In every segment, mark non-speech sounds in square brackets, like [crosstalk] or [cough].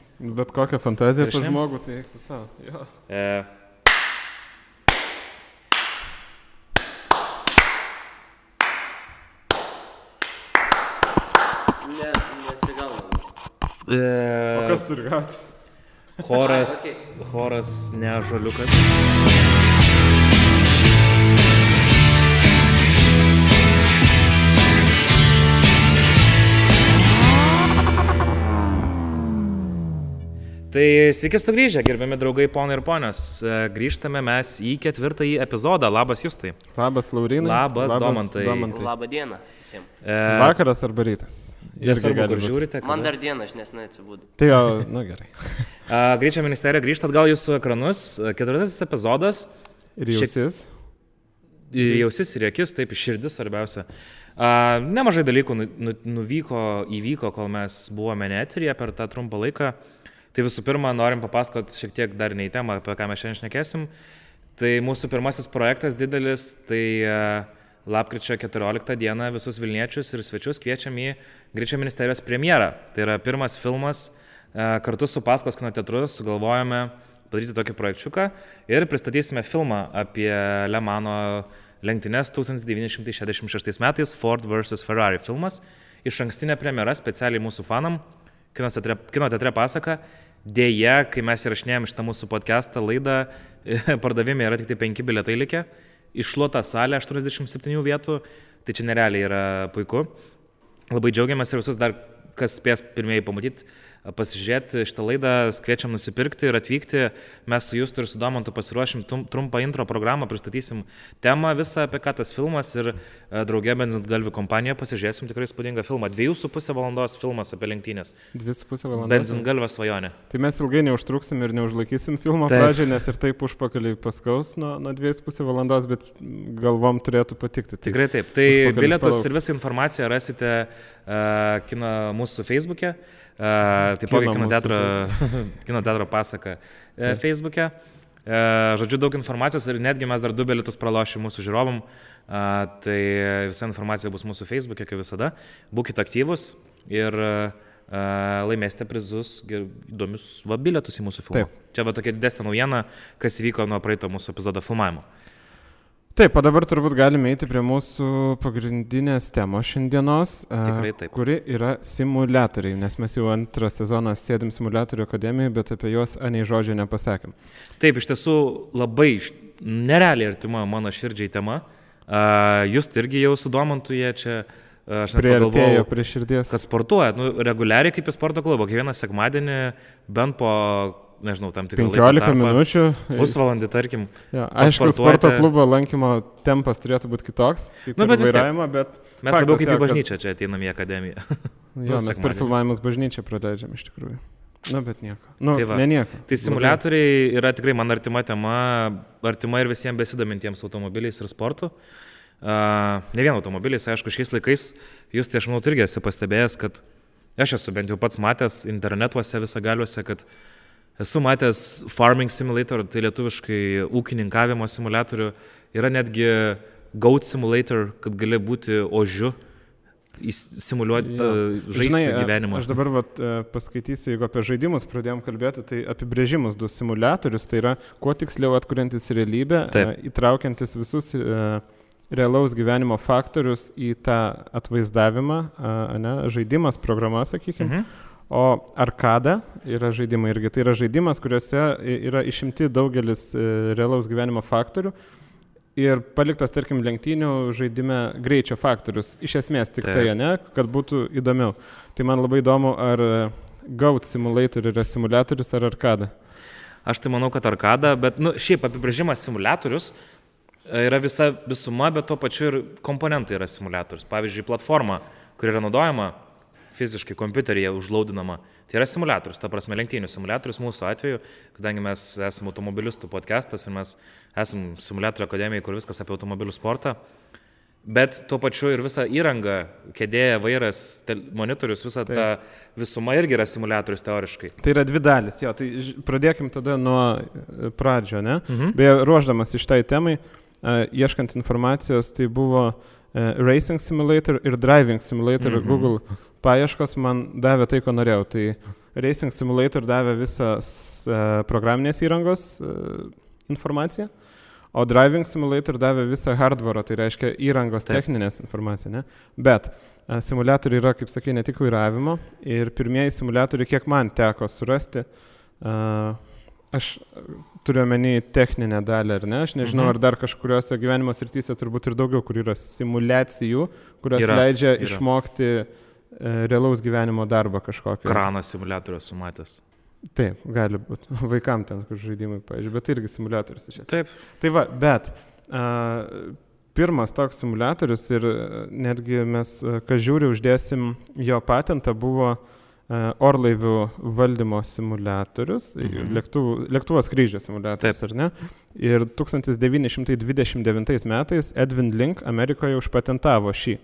[laughs] Bet kokią fantaziją apie žmogų, tai eik tu savo. Jo. E, Ne, nesigauna. O e, kas turi gauti? choras, [laughs] Ai, choras ne žaliukas. Tai sveiki sugrįžę, gerbiami draugai, ponai ir ponios. E, Grįžtame mes į ketvirtąjį epizodą. Labas Justai. Labas, Laurinai. Labas, Domantai. Domantai. Labą dieną visiems. E, Vakaras arba rytas. Irgi būt. žiūrite. Man kada. dar diena, aš nesinai atsibūdu. Tai jo, nu gerai. A, Greičio ministerija grįžta atgal jūsų ekranus. A, Ketvirtasis epizodas. Ir Šiek- jausis. Ir jausis, ir akis, taip, ir širdis svarbiausia. A, nemažai dalykų nu, nu, nuvyko, įvyko, kol mes buvome neterija per tą trumpą laiką. Tai visų pirma, norim papasakoti šiek tiek dar ne į temą, apie ką mes šiandien šnekėsim. Tai mūsų pirmasis projektas didelis, tai a, lapkričio 14 dieną visus Vilniečius ir svečius kviečiam į Greičio ministerijos premjerą. Tai yra pirmas filmas a, kartu su Paskos kino teatru sugalvojame padaryti tokį projekčiuką ir pristatysime filmą apie Lemano lenktynės 1966 metais Ford vs. Ferrari filmas. Iš ankstinė premjera specialiai mūsų fanam, kino teatre, kino teatre pasaka. Deja, kai mes įrašinėjom šitą mūsų podcastą laidą, [laughs] pardavime yra tik tai 5 biletai likę. Iššluota salė 87 vietų, tai čia nerealiai yra puiku. Labai džiaugiamės ir visus dar, kas spės pirmieji pamatyti, pasižiūrėti šitą laidą, kviečiam nusipirkti ir atvykti. Mes su Justu ir su Domantu pasiruošim trumpą intro programą, pristatysim temą visą, apie ką tas filmas ir e, draugė Benzint Galvi kompanija pasižiūrėsim tikrai spūdingą filmą. Dviejų su pusė valandos filmas apie lenktynės. Dvi su pusė valandos. Benzint Galvio svajonė. Tai mes ilgai neužtruksim ir neužlaikysim filmo Taip. pradžią, nes ir taip užpakalį paskaus nuo, nuo dviejų su pusė valandos, bet galvom turėtų patikti. Tai Tikrai taip. Tai bilietus palauks. ir visą informaciją rasite uh, kino mūsų Facebook'e, taipogi Kino kino teatro, kino teatro pasaka uh, Facebook'e. Žodžiu, daug informacijos ir netgi mes dar du bilietus pralošim mūsų žiūrovom. Uh, tai visa informacija bus mūsų Facebook'e, kaip visada. Būkite aktyvus ir laimėsite prizus, įdomius bilietus į mūsų filmą. Taip. Čia va tokia didesnė naujiena, kas įvyko nuo praeito mūsų epizodo filmavimo. Taip, o dabar turbūt galime eiti prie mūsų pagrindinės temos šiandienos, Tikrai taip. kuri yra simulatoriai, nes mes jau antrą sezoną sėdim simulatorių akademijoje, bet apie juos anei žodžio nepasakėm. Taip, iš tiesų labai nerealiai artima mano širdžiai tema. Jūs irgi jau sudomantų jie čia, aš pagalvojau, prie širdies. kad sportuojat, nu, reguliariai kaip į sporto klubą, kiekvieną sekmadienį bent po, nežinau, tam tikrą 15 minučių. Pusvalandį, tarkim. Ja, aišku, sporto klubo lankymo tempas turėtų būti kitoks, Nu, nu, bet vairavimo, bet... Mes labiau kaip į bažnyčią čia ateinam į akademiją. [laughs] Jo, nu, mes per filmavimus bažnyčią praleidžiam iš tikrųjų. Na, bet nieko. Nu, Tai va. ne nieko. Tai simulatoriai yra tikrai man artima tema, artima ir visiems besidomintiems automobiliais ir sportu. Uh, ne vien automobiliais, aišku, šiais laikais, jūs tai aš manau, irgi esi pastebėjęs, kad aš esu bent jau pats matęs internetuose visagaliuose, kad esu matęs farming simulator, tai lietuviškai ūkininkavimo simulatorių, yra netgi goat simulator, kad gali būti ožiu, simuliuoti, Jo. žaisti Žinai, gyvenimą. Aš dabar vat, e, paskaitysiu, jeigu apie žaidimus pradėjom kalbėti, tai apibrėžimus du simulatorius, tai yra kuo tiksliau atkuriantis realybę, Taip. e, įtraukiantis visus e, realaus gyvenimo faktorius į tą atvaizdavimą, ne, žaidimas, programa, sakykime. Mhm. O arkada yra žaidimai irgi. Tai yra žaidimas, kuriuose yra išimti daugelis e, realaus gyvenimo faktorių ir paliktas, tarkim, lenktynių žaidime greičio faktorius. Iš esmės tik Taip. tai, ne, kad būtų įdomiau. Tai man labai įdomu, ar e, Goat Simulator yra simulatorius ar arkada. Aš tai manau, kad arkada, bet, nu, šiaip apibrėžimas simulatorius e, yra visa visuma, bet tuo pačiu ir komponentai yra simulatorius. Pavyzdžiui, platforma, kuri yra naudojama fiziškai kompiuteryje užlaudinama, tai yra simulatorius, ta prasme lenktynių simulatorius mūsų atveju, kadangi mes esame automobilistų podcastas ir mes esame simulatorių akademija, kur viskas apie automobilių sportą. Bet tuo pačiu ir visa įranga, kėdė, vairas, monitorius, visa Taip. ta visuma irgi yra simulatorius teoriškai. Tai yra dvi dalis, jo. Tai pradėkim tada nuo e, pradžio, ne? Mhm. Beje, ruoždamas iš tai temai, e, ieškant informacijos, tai buvo e, Racing Simulator ir Driving Simulator. Mhm. Google paieškos man davė tai, ko norėjau. Tai Racing Simulator davė visą e, programinės įrangos e, informaciją, o Driving Simulator davė visą hardware, tai reiškia įrangos Taip. techninės informaciją. Ne? Bet e, simuliatoriai yra, kaip sakai, ne tik vairavimo ir pirmieji simuliatoriai, kiek man teko surasti, aš turiu omeny techninę dalį, ar ne? Aš nežinau, Mhm. ar dar kažkuriuose gyvenimo srityse turbūt ir daugiau, kur yra simulacijų, kurios Yra, leidžia yra. išmokti realaus gyvenimo darbą kažkokį. Krano simulatorių sumatęs. Taip, gali būti. [laughs] Vaikam ten, kur žaidimai, pavyzdžiui, bet irgi simulatorius iš esmės. Taip. Tai va, bet a, pirmas toks simulatorius ir a, netgi mes, a, kas žiūri, uždėsim jo patentą, buvo a, orlaivių valdymo simulatorius, mhm. lėktuvų, lėktuvo skrydžio simulatorius, Taip. ar ne? Ir 1929 metais Edwin Link Amerikoje užpatentavo šį.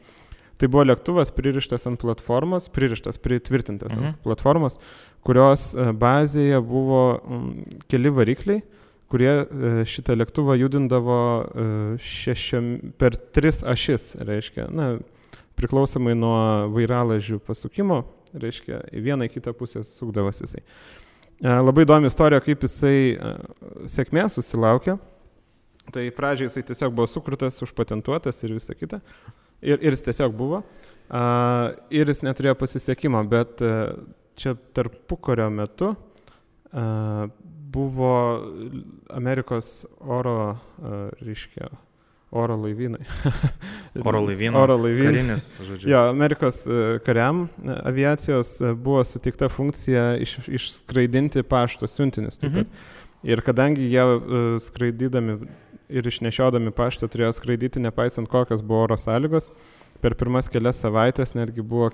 Tai buvo lėktuvas pririštas ant platformos, pririštas, pritvirtintas mhm. Ant platformos, kurios e, bazėje buvo keli varikliai, kurie e, šitą lėktuvą judindavo e, šešiom, per tris ašis, reiškia, na, priklausomai nuo vairalažių pasukimo, reiškia, į vieną į kitą pusę sukdavosi jisai. Labai įdomi istorija, kaip jisai sėkmės susilaukė. Tai pradžiai jisai tiesiog buvo sukurtas, užpatentuotas ir visa kita. Ir, ir jis tiesiog buvo. A, ir jis neturėjo pasisekimo, bet a, čia tarpukario metu a, buvo Amerikos oro, a, reiškia, oro laivynai. [laughs] Oro laivyno. Oro laivynai. Karinis, žodžiu. Jo, Amerikos e, kariam e, aviacijos buvo suteikta funkcija iš, išskraidinti pašto siuntinius. Mhm. Ir kadangi jie skraidydami ir išnešiodami paštą turėjo skraidyti nepaisant kokios buvo oro sąlygos, per pirmas kelias savaitės netgi buvo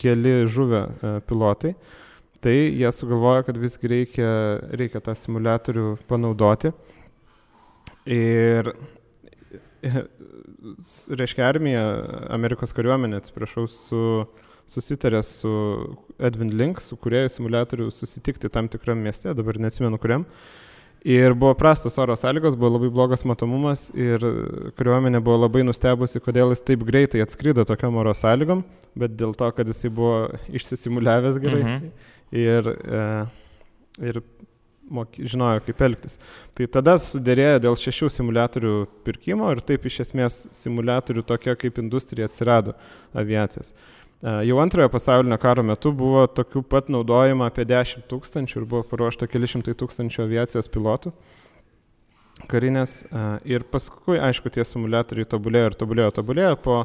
keli žuvę e, pilotai, tai jie sugalvojo, kad visgi reikia, reikia tą simulatorių panaudoti. Ir s- reiškia armija, Amerikos kariuomenė, atsiprašau, su, susitarė su Edwin Link, su kurieju simulatorių susitikti tam tikram mieste, dabar neatsimenu kuriam. Ir buvo prastos oro sąlygos, buvo labai blogas matomumas ir kariuomenė buvo labai nustebusi, kodėl jis taip greitai atskrido tokiam oro sąlygom, bet dėl to, kad jisai buvo išsisimuliavęs gerai Mhm. ir, e, ir moky, žinojo, kaip elgtis. Tai tada sudėrėjo dėl šešių simulatorių pirkimo ir taip iš esmės simulatorių tokia kaip industrija atsirado aviacijos. Jau antrojo pasaulinio karo metu buvo tokių pat naudojama apie 10 tūkstančių ir buvo paruošta keli šimtai tūkstančių aviacijos pilotų karinės. Ir paskui, aišku, tie simulatoriai tobulėjo ir tobulėjo, tobulėjo. Po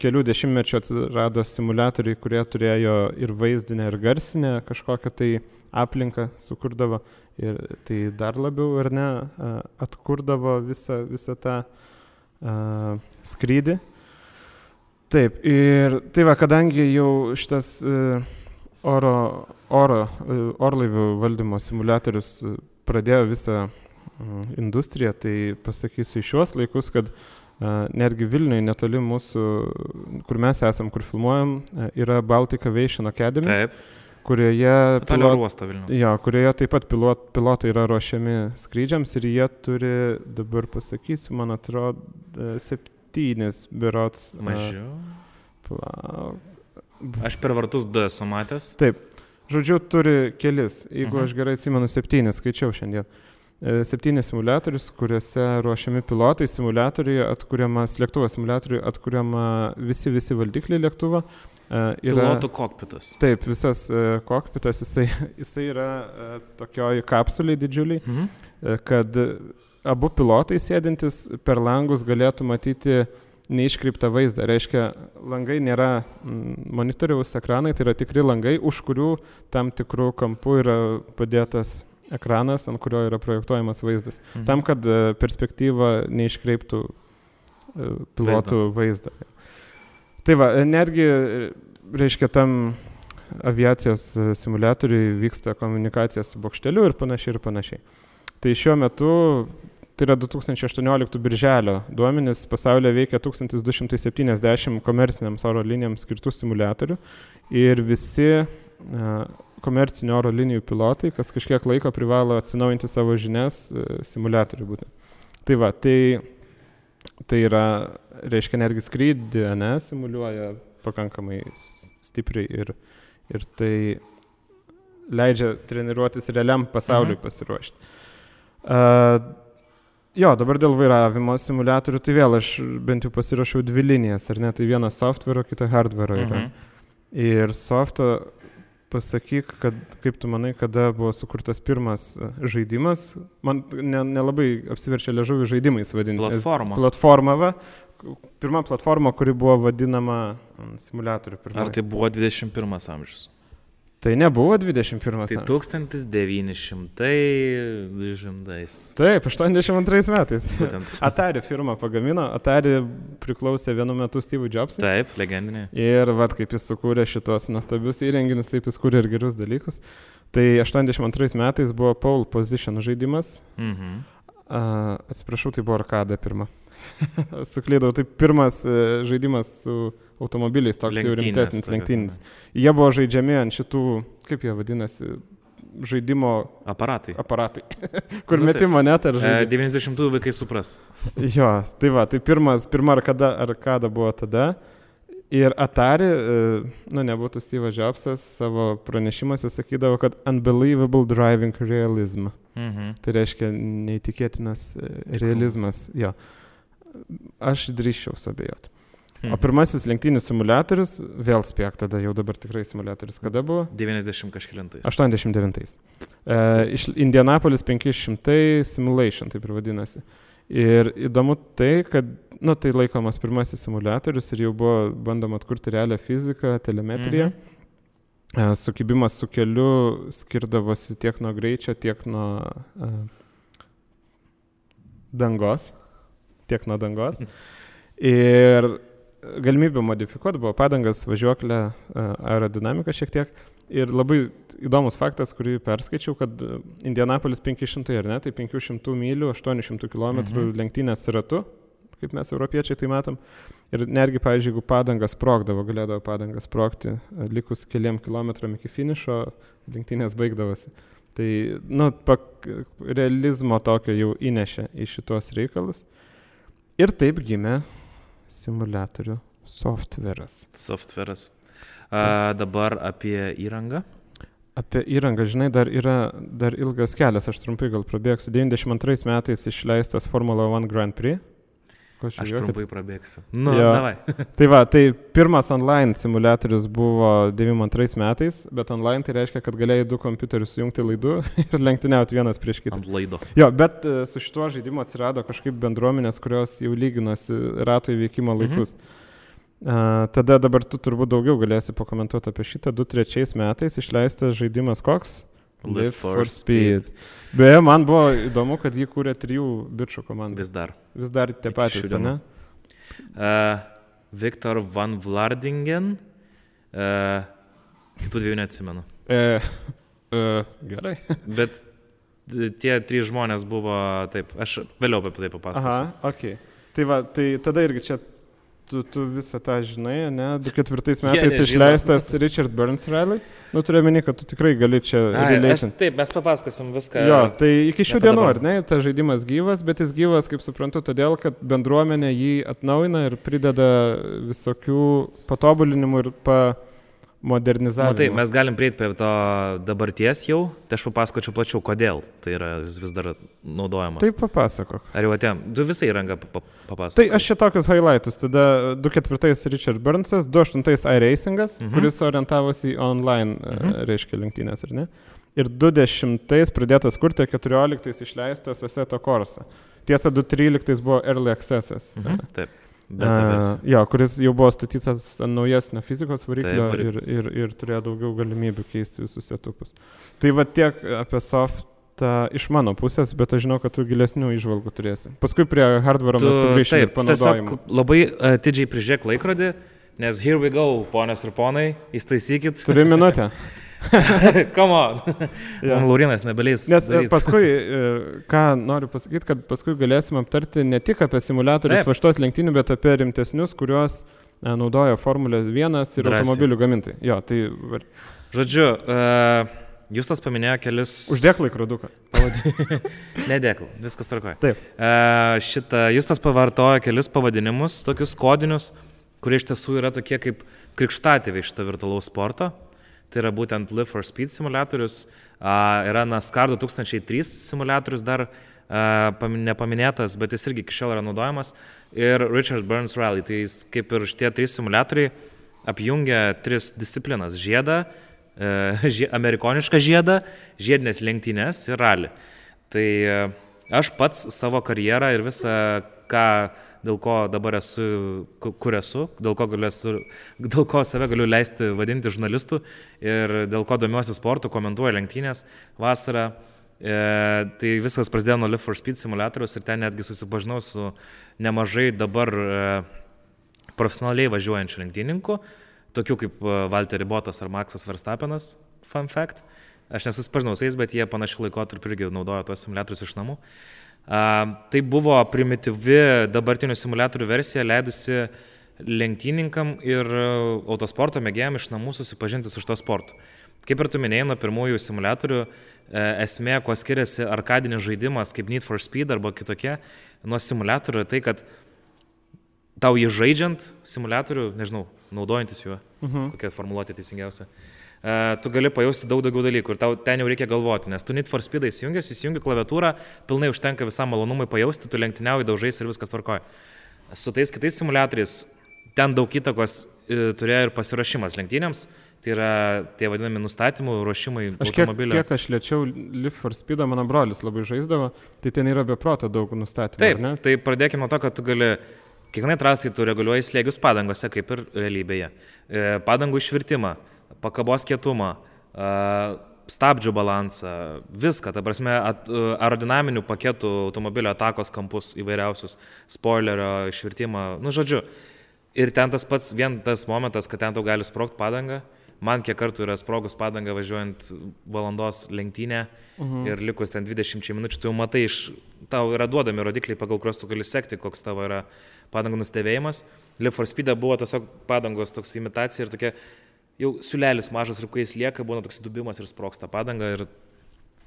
kelių dešimtmečių atsirado simulatoriai, kurie turėjo ir vaizdinę, ir garsinę kažkokią tai aplinką sukurdavo. Ir tai dar labiau, ar ne, atkurdavo visą, visą tą a, skrydį. Taip, ir tai va, kadangi jau šitas e, oro, oro, e, orlaivių valdymo simulatorius e, pradėjo visą industriją, tai pasakysiu iš šios laikus, kad netgi Vilniui netoli mūsų, kur mes esam, kur filmuojam, yra Baltic Aviation Academy, Taip. kurioje, pilot, jo, kurioje taip pat pilot, pilotai yra ruošiami skrydžiams ir jie turi, dabar pasakysiu, man atrodo, e, septynis birots. e, Mažiau. Palauk. Aš per vartus D esu matęs. Taip, žodžiu, turi kelis. Jeigu Mhm. aš gerai atsimenu, septynis skaičiau šiandien. E, Septynis simulatorius, kuriuose ruošiami pilotai, simulatoriai, atkuriamas lėktuvo simulatoriai, atkuriama visi, visi valdikliai lėktuvo. E, Yra, Pilotų kokpitas. taip, visas e, kokpitas, jisai, jisai yra tokioj kapsuliai didžiuliai, Mhm. kad abu pilotai sėdintis per langus galėtų matyti neiškreiptą vaizdą. Reiškia, langai nėra monitoriaus ekranai, tai yra tikri langai, už kurių tam tikrų kampų yra padėtas ekranas, ant kurio yra projektuojamas vaizdas. Mhm. Tam, kad e, perspektyva neiškreiptų e, pilotų vaizdą. Tai va, e, netgi, reiškia, tam aviacijos simuliatoriui vyksta komunikacija su bokšteliu ir panašiai ir panašiai. Tai šiuo metu, tai yra 2018 birželio duomenys, pasaulyje veikia 1270 komerciniams oro linijoms skirtų simulatorių ir visi komercinių oro linijų pilotai, kas kažkiek laiko privalo atsinaujinti savo žinias e, simuliatorių būtent. Tai va, tai, tai yra, reiškia, netgi skrydį, ne, simuliuoja pakankamai stipriai ir, ir tai leidžia treniruotis realiam pasauliui mhm. pasiruošti. Uh, jo, dabar dėl vairavimo simulatorių, tai vėl aš bent jau pasirašiau dvi linijas, ar ne, tai viena software, kita hardware yra. Mhm. Ir softą pasakyk, kad, kaip tu manai, kada buvo sukurtas pirmas žaidimas, man nelabai ne apsiverčia liežuvių žaidimais vadinti. Platforma. Platforma, va, pirma platforma, kuri buvo vadinama simulatoriu. Pirmoji. Ar tai buvo 21 amžius? Tai nebuvo 21 tai amžius. Tai 1900. Taip, 82 metais. Būtent. [laughs] Atari firma pagamino, Atari priklausė vienu metu Steve Jobsui. Taip, legendinė. Ir vad kaip jis sukūrė šitos nuostabius įrenginius, taip jis kūrė ir gerus dalykus. Tai 82 metais buvo Pole Position žaidimas. Mhm. Uh, atsiprašau, tai buvo Arkada pirma. [laughs] Suklydau, tai pirmas uh, žaidimas su automobiliais, toks lenktynės, jau rimtesnis lenktynis. Jie buvo žaidžiami ant šitų, kaip jie vadinasi, žaidimo aparatai. Aparatai. [laughs] Kur nu, metimo net ar žaidimo. E, 90-ųjų vaikai supras. [laughs] jo, tai va, tai pirmas, pirma arkada, arkada buvo tada. Ir Atari, e, nu nebūtų Steve'as Jobsas, savo pranešimuose sakydavo, kad unbelievable driving realism. Mhm. Tai reiškia neįtikėtinas e, realizmas. Jo. Aš drįščiau sabėjoti. Mhm. O pirmasis lenktynių simulatorius, vėl spėk, tada jau dabar tikrai simulatorius, kada buvo? 90 kažkėlintais. 89. E, iš Indianapolis 500 Simulation, taip ir vadinasi. Ir įdomu tai, kad, nu, tai laikomas pirmasis simulatorius ir jau buvo bandoma atkurti realią fiziką, telemetriją. Mhm. E, sukibimas su keliu skirdavosi tiek nuo greičio, tiek nuo uh, dangos. Tiek nuo dangos. Ir galimybių modifikuoti buvo padangas, važiuoklė, aerodinamika šiek tiek. Ir labai įdomus faktas, kurį perskaičiau, kad Indianapolis 500 ar ne, tai 500 mylių, 800 km mhm. lenktynės ratu, kaip mes europiečiai tai matom. Ir netgi, pavyzdžiui, jeigu padangas sprogdavo, galėdavo padangas sprogti, likus keliam kilometram iki finišo, lenktynės baigdavosi. Tai, nu, pak, realizmo tokio jau įnešė į šitos reikalus. Ir taip gimė simulatorių softveras. Softveras. A, dabar apie įrangą. Apie įrangą, žinai, dar yra dar ilgas kelias, aš trumpai gal prabėgsiu. 92 metais išleistas Formula 1 Grand Prix Aš, aš trumpai prabėgsiu. Nu, davai. [laughs] tai va, tai pirmas online simulatorius buvo 92 metais, bet online tai reiškia, kad galėjai du kompiuterius sujungti laidu [laughs] ir lenktyniauti vienas prieš kitą. Ant laido. Jo, bet e, su šituo žaidimu atsirado kažkaip bendruomenės, kurios jau lyginosi rato įveikimo mhm. laikus. Mhm. Uh, tada dabar tu turbūt daugiau galėsi pakomentuoti apie šitą. 2003 metais išleistas žaidimas koks? Live for Speed. Beje, man buvo įdomu, kad jį kūrė trijų bičių komanda. Vis dar. Vis dar tie patys, ne? Uh, Viktor Van Vlardingen. Uh, kitų dviejų neatsimenu. Uh, [laughs] uh, gerai. [laughs] Bet tie trys žmonės buvo taip, aš vėliau apie tai papasakosiu. Aha, ok. Tai va, tai tada irgi čia tu, tu visą tą žinai, ne? 2004 metais yeah, išleistas Richard Burns Rally. Nu, turiu meni, kad tu tikrai gali čia relėti. Taip, mes papasakosim viską. Jo, tai iki šių dienų, ar ne, tas žaidimas gyvas, bet jis gyvas, kaip suprantu, todėl, kad bendruomenė jį atnaujina ir prideda visokių patobulinimų ir pa modernizavimo. Taip, mes galim prieiti prie to dabarties jau, tai aš papasakočiau plačiau, kodėl tai yra vis, dar naudojamas. Taip, papasakok. Ar jau atėjom, du visą įrangą papasakok. Tai aš čia tokius highlightus, tada 2.4 Richard Burnsas, 2.8 iRacingas, mhm. kuris orientavosi į online, e, mhm. reiškia lenktynės, ar ne? Ir 20 pradėtas kurti, 14 išleistas Assetto Corsa. Tiesa, 2.13 buvo Early Accessas. Mhm. Taip. Uh, jo, kuris jau buvo statytas ant naujesnio fizikos variklio Taip, ir, ir, ir turėjo daugiau galimybių keisti visus setupus. Tai va tiek apie softą iš mano pusės, bet aš žinau, kad tu gilesnių išvalgų turėsi. Paskui prie hardware mes sugrįšime ir panaudojame. Labai atidžiai prižiūrėk laikrodį, nes here we go, ponios ir ponai, įstaisykit. Turi minutę. [laughs] [laughs] Come on. [laughs] ja. Laurinas nebeleis. Nes e, daryt. paskui, [laughs] e, ką noriu pasakyti, kad paskui galėsim aptarti ne tik apie simulatorius vaštos lenktynių, bet apie rimtesnius, kuriuos e, naudoja Formulė 1 ir Drąsiai. automobilių gamintojai. Jo, tai... Žodžiu, uh, Justas paminėjo kelis. Uždėk laikroduką. Nedėk, viskas tvarkoja. Taip. Uh, šitą Justas pavartojo kelis pavadinimus, tokius kodinius, kurie iš tiesų yra tokie kaip krikštatėviai šito virtualaus sporto. Tai yra būtent Live for Speed simulatorius, yra NASCAR 2003 simulatorius dar nepaminėtas, bet jis irgi iki šiol yra naudojamas, ir Richard Burns Rally, tai jis kaip ir šitie trys simulatoriai apjungia tris disciplinas - žiedą, e, [laughs] žie, amerikonišką žiedą, žiedinės lenktynės ir rally. Tai e, aš pats savo karjerą ir visą, ką, dėl ko dabar esu, ku- kur esu, dėl ko, esu, dėl ko save galiu leisti vadinti žurnalistu ir dėl ko domiuosi sportu, komentuoju lenktynės vasarą. E, tai viskas prasidėjo nuo Live for Speed simulatoriaus ir ten netgi susipažinau su nemažai dabar e, profesionaliai važiuojančių lenktynininkų, tokių kaip e, Valtteri Botas ar Maksas Verstappenas, fun fact. Aš nesusipažinau su jais, bet jie panašių laikotarpių irgi naudojo tuos simulatorius iš namų. A, tai buvo primityvi dabartinių simulatorių versija, leidusi lenktynininkam ir autosporto mėgėjim iš namų susipažinti su šito sportu. Kaip ir tu minėjai, nuo pirmųjų simulatorių e, esmė, kuo skiriasi arkadinis žaidimas kaip Need for Speed arba kitokie nuo simulatorių, tai kad tau jį žaidžiant simulatorių, nežinau, naudojantis juo, mhm. kokia formuluotė teisingiausia, e, tu gali pajausti daug daugiau dalykų ir tau ten jau reikia galvoti, nes tu Need for Speed įsijungęs, įsijungi klaviatūrą, pilnai užtenka visam malonumui pajausti, tu lenktyniauji daužais ir viskas tvarkoja. Su tais kitais simulatoriais ten daug įtakos e, turėjo ir pasirašymas lenktynėms, tai yra tie vadinami nustatymų, ruošimai Aš kiek, automobilio. kiek aš liečiau Live for Speed, mano brolis labai žaisdavo, tai ten yra be proto daug nustatymų. Taip, tai pradėkime nuo to, kad tu gali, kiekvienai trasai tu reguliuoji slėgius padangose, kaip ir realybėje. E, Padangų išvirtimą, pakabos kietumą, a, stabdžių balansą, viską, ta prasme, e, aerodinaminių paketų automobilio atakos kampus įvairiausius, spoilerio išvirtimą, nu žodžiu. Ir ten tas pats, vien tas momentas, kad ten tau gali sprogti padanga. Man kiek kartų yra sprogus padanga važiuojant valandos lenktynę mhm. ir likus ten 20 minučių, tu jau matai, iš, tau yra duodami rodikliai, pagal kuriuos tu gali sekti, koks tavo yra padangų nustebėjimas. Live for Speed buvo tiesiog padangos toks imitacija ir tokia jau siulelis mažas ir kai jis lieka, būna toks dubimas ir sproksta padanga. Ir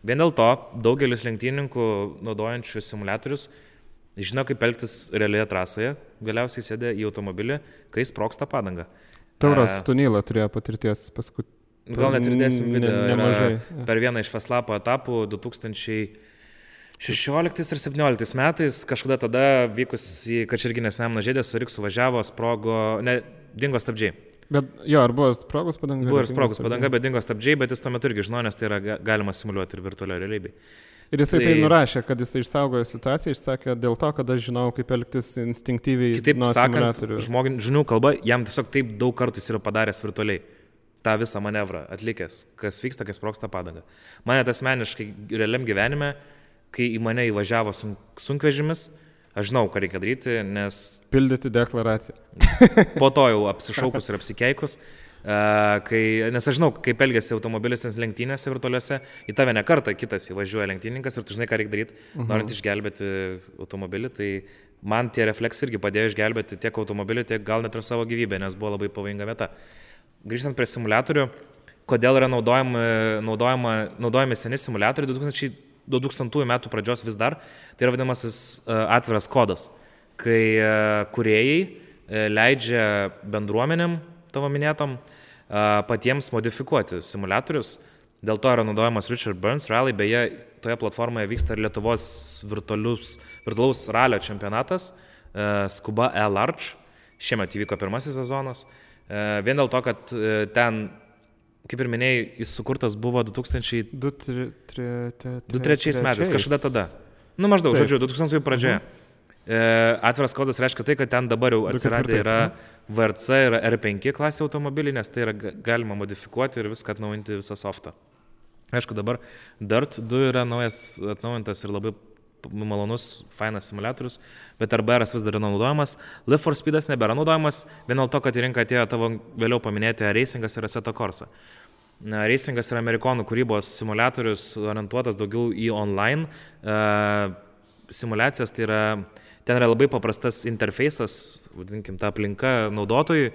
vien dėl to daugelis lenktynininkų naudojančių simulatorius žino, kaip elgtis realioje trasoje, galiausiai sėdė į automobilį, kai sproksta padanga. Tauras E, Tunylą turėjo patirties paskui. Gal net ir dėsim Ne- video. yra nemažai. Per vieną iš Feslapo etapų 2016 ir 2017 metais, kažkada tada vykus į Kačerginės Nemuno žėdę su Riksu važiavo, sprogo, ne, dingo stabdžiai. Bet jo, ar buvo sprogus padanga? Buvo ir sprogus padanga, bet dingo stabdžiai, bet jis tuo metu irgi žino, nes tai yra ga- galima simuliuoti ir virtualioje realybėje. Ir jisai tai, Tai- nurašė, kad jisai išsaugojo situaciją, išsakė dėl to, kad aš žinau, kaip elgtis instinktyviai Kitaip sakant, žmogin, žinių kalba jam tiesiog taip daug kartų jis yra padaręs virtualiai. tą visą manevrą atlikęs, kas vyksta, kas sproksta padanga. Mane tas asmeniškai realiam gyvenime, kai į mane įvažiavo sunk, sunkvežimis, aš žinau, ką reikia daryti, nes Pildyti deklaraciją. [laughs] po to jau apsišaukus ir apsikeikus, a, kai, nes aš žinau, kaip elgesi automobilis lenktynėse virtualiuose, į tave ne kartą kitas įvažiuoja lenktynininkas ir tu žinai, ką reikia daryti, norint išgelbėti automobilį, tai man tie refleksai irgi padėjo išgelbėti tiek automobilį, tiek gal net ir savo gyvybę, nes buvo labai pavojinga vieta. Grįžtant prie simulatorių, kodėl yra naudojama, naudojama, naudojami seni simulatoriai 2000, 2000 metų pradžios vis dar, tai yra vadinamasis e, atviras kodas, kai e, kuriejai e, leidžia bendruomenėm, tavo minėtom, patiems modifikuoti simulatorius. Dėl to yra naudojamas Richard Burns Rally, beje, toje platformoje vyksta ir Lietuvos virtualaus ralio čempionatas, Skuba E-Large, šiemet įvyko pirmasis sezonas. Vien dėl to, kad ten, kaip ir minėjai, jis sukurtas buvo 2000 2003 metais, kažkada tada. Nu, maždaug, Taip. žodžiu, 2000 pradžioje. E, atviras kodas reiškia tai, kad ten dabar jau atsiradę 2004, yra. VRC ir R5 klasė automobiliai, nes tai yra ga- galima modifikuoti ir viską atnaujinti visą softą. Aišku, dabar Dirt 2 yra naujas, atnaujintas ir labai malonus, fainas simulatorius, bet RBR vis dar yra naudojamas. Live for Speedas nebėra naudojamas, vien dėl to, kad į rinką atėjo tavo vėliau paminėti Racingas ir Assetto Corsa. Racingas yra amerikonų kūrybos simulatorius, orientuotas daugiau į online uh, simulacijas, tai yra, ten yra labai paprastas interfejsas, vadinkim, ta aplinka naudotojui,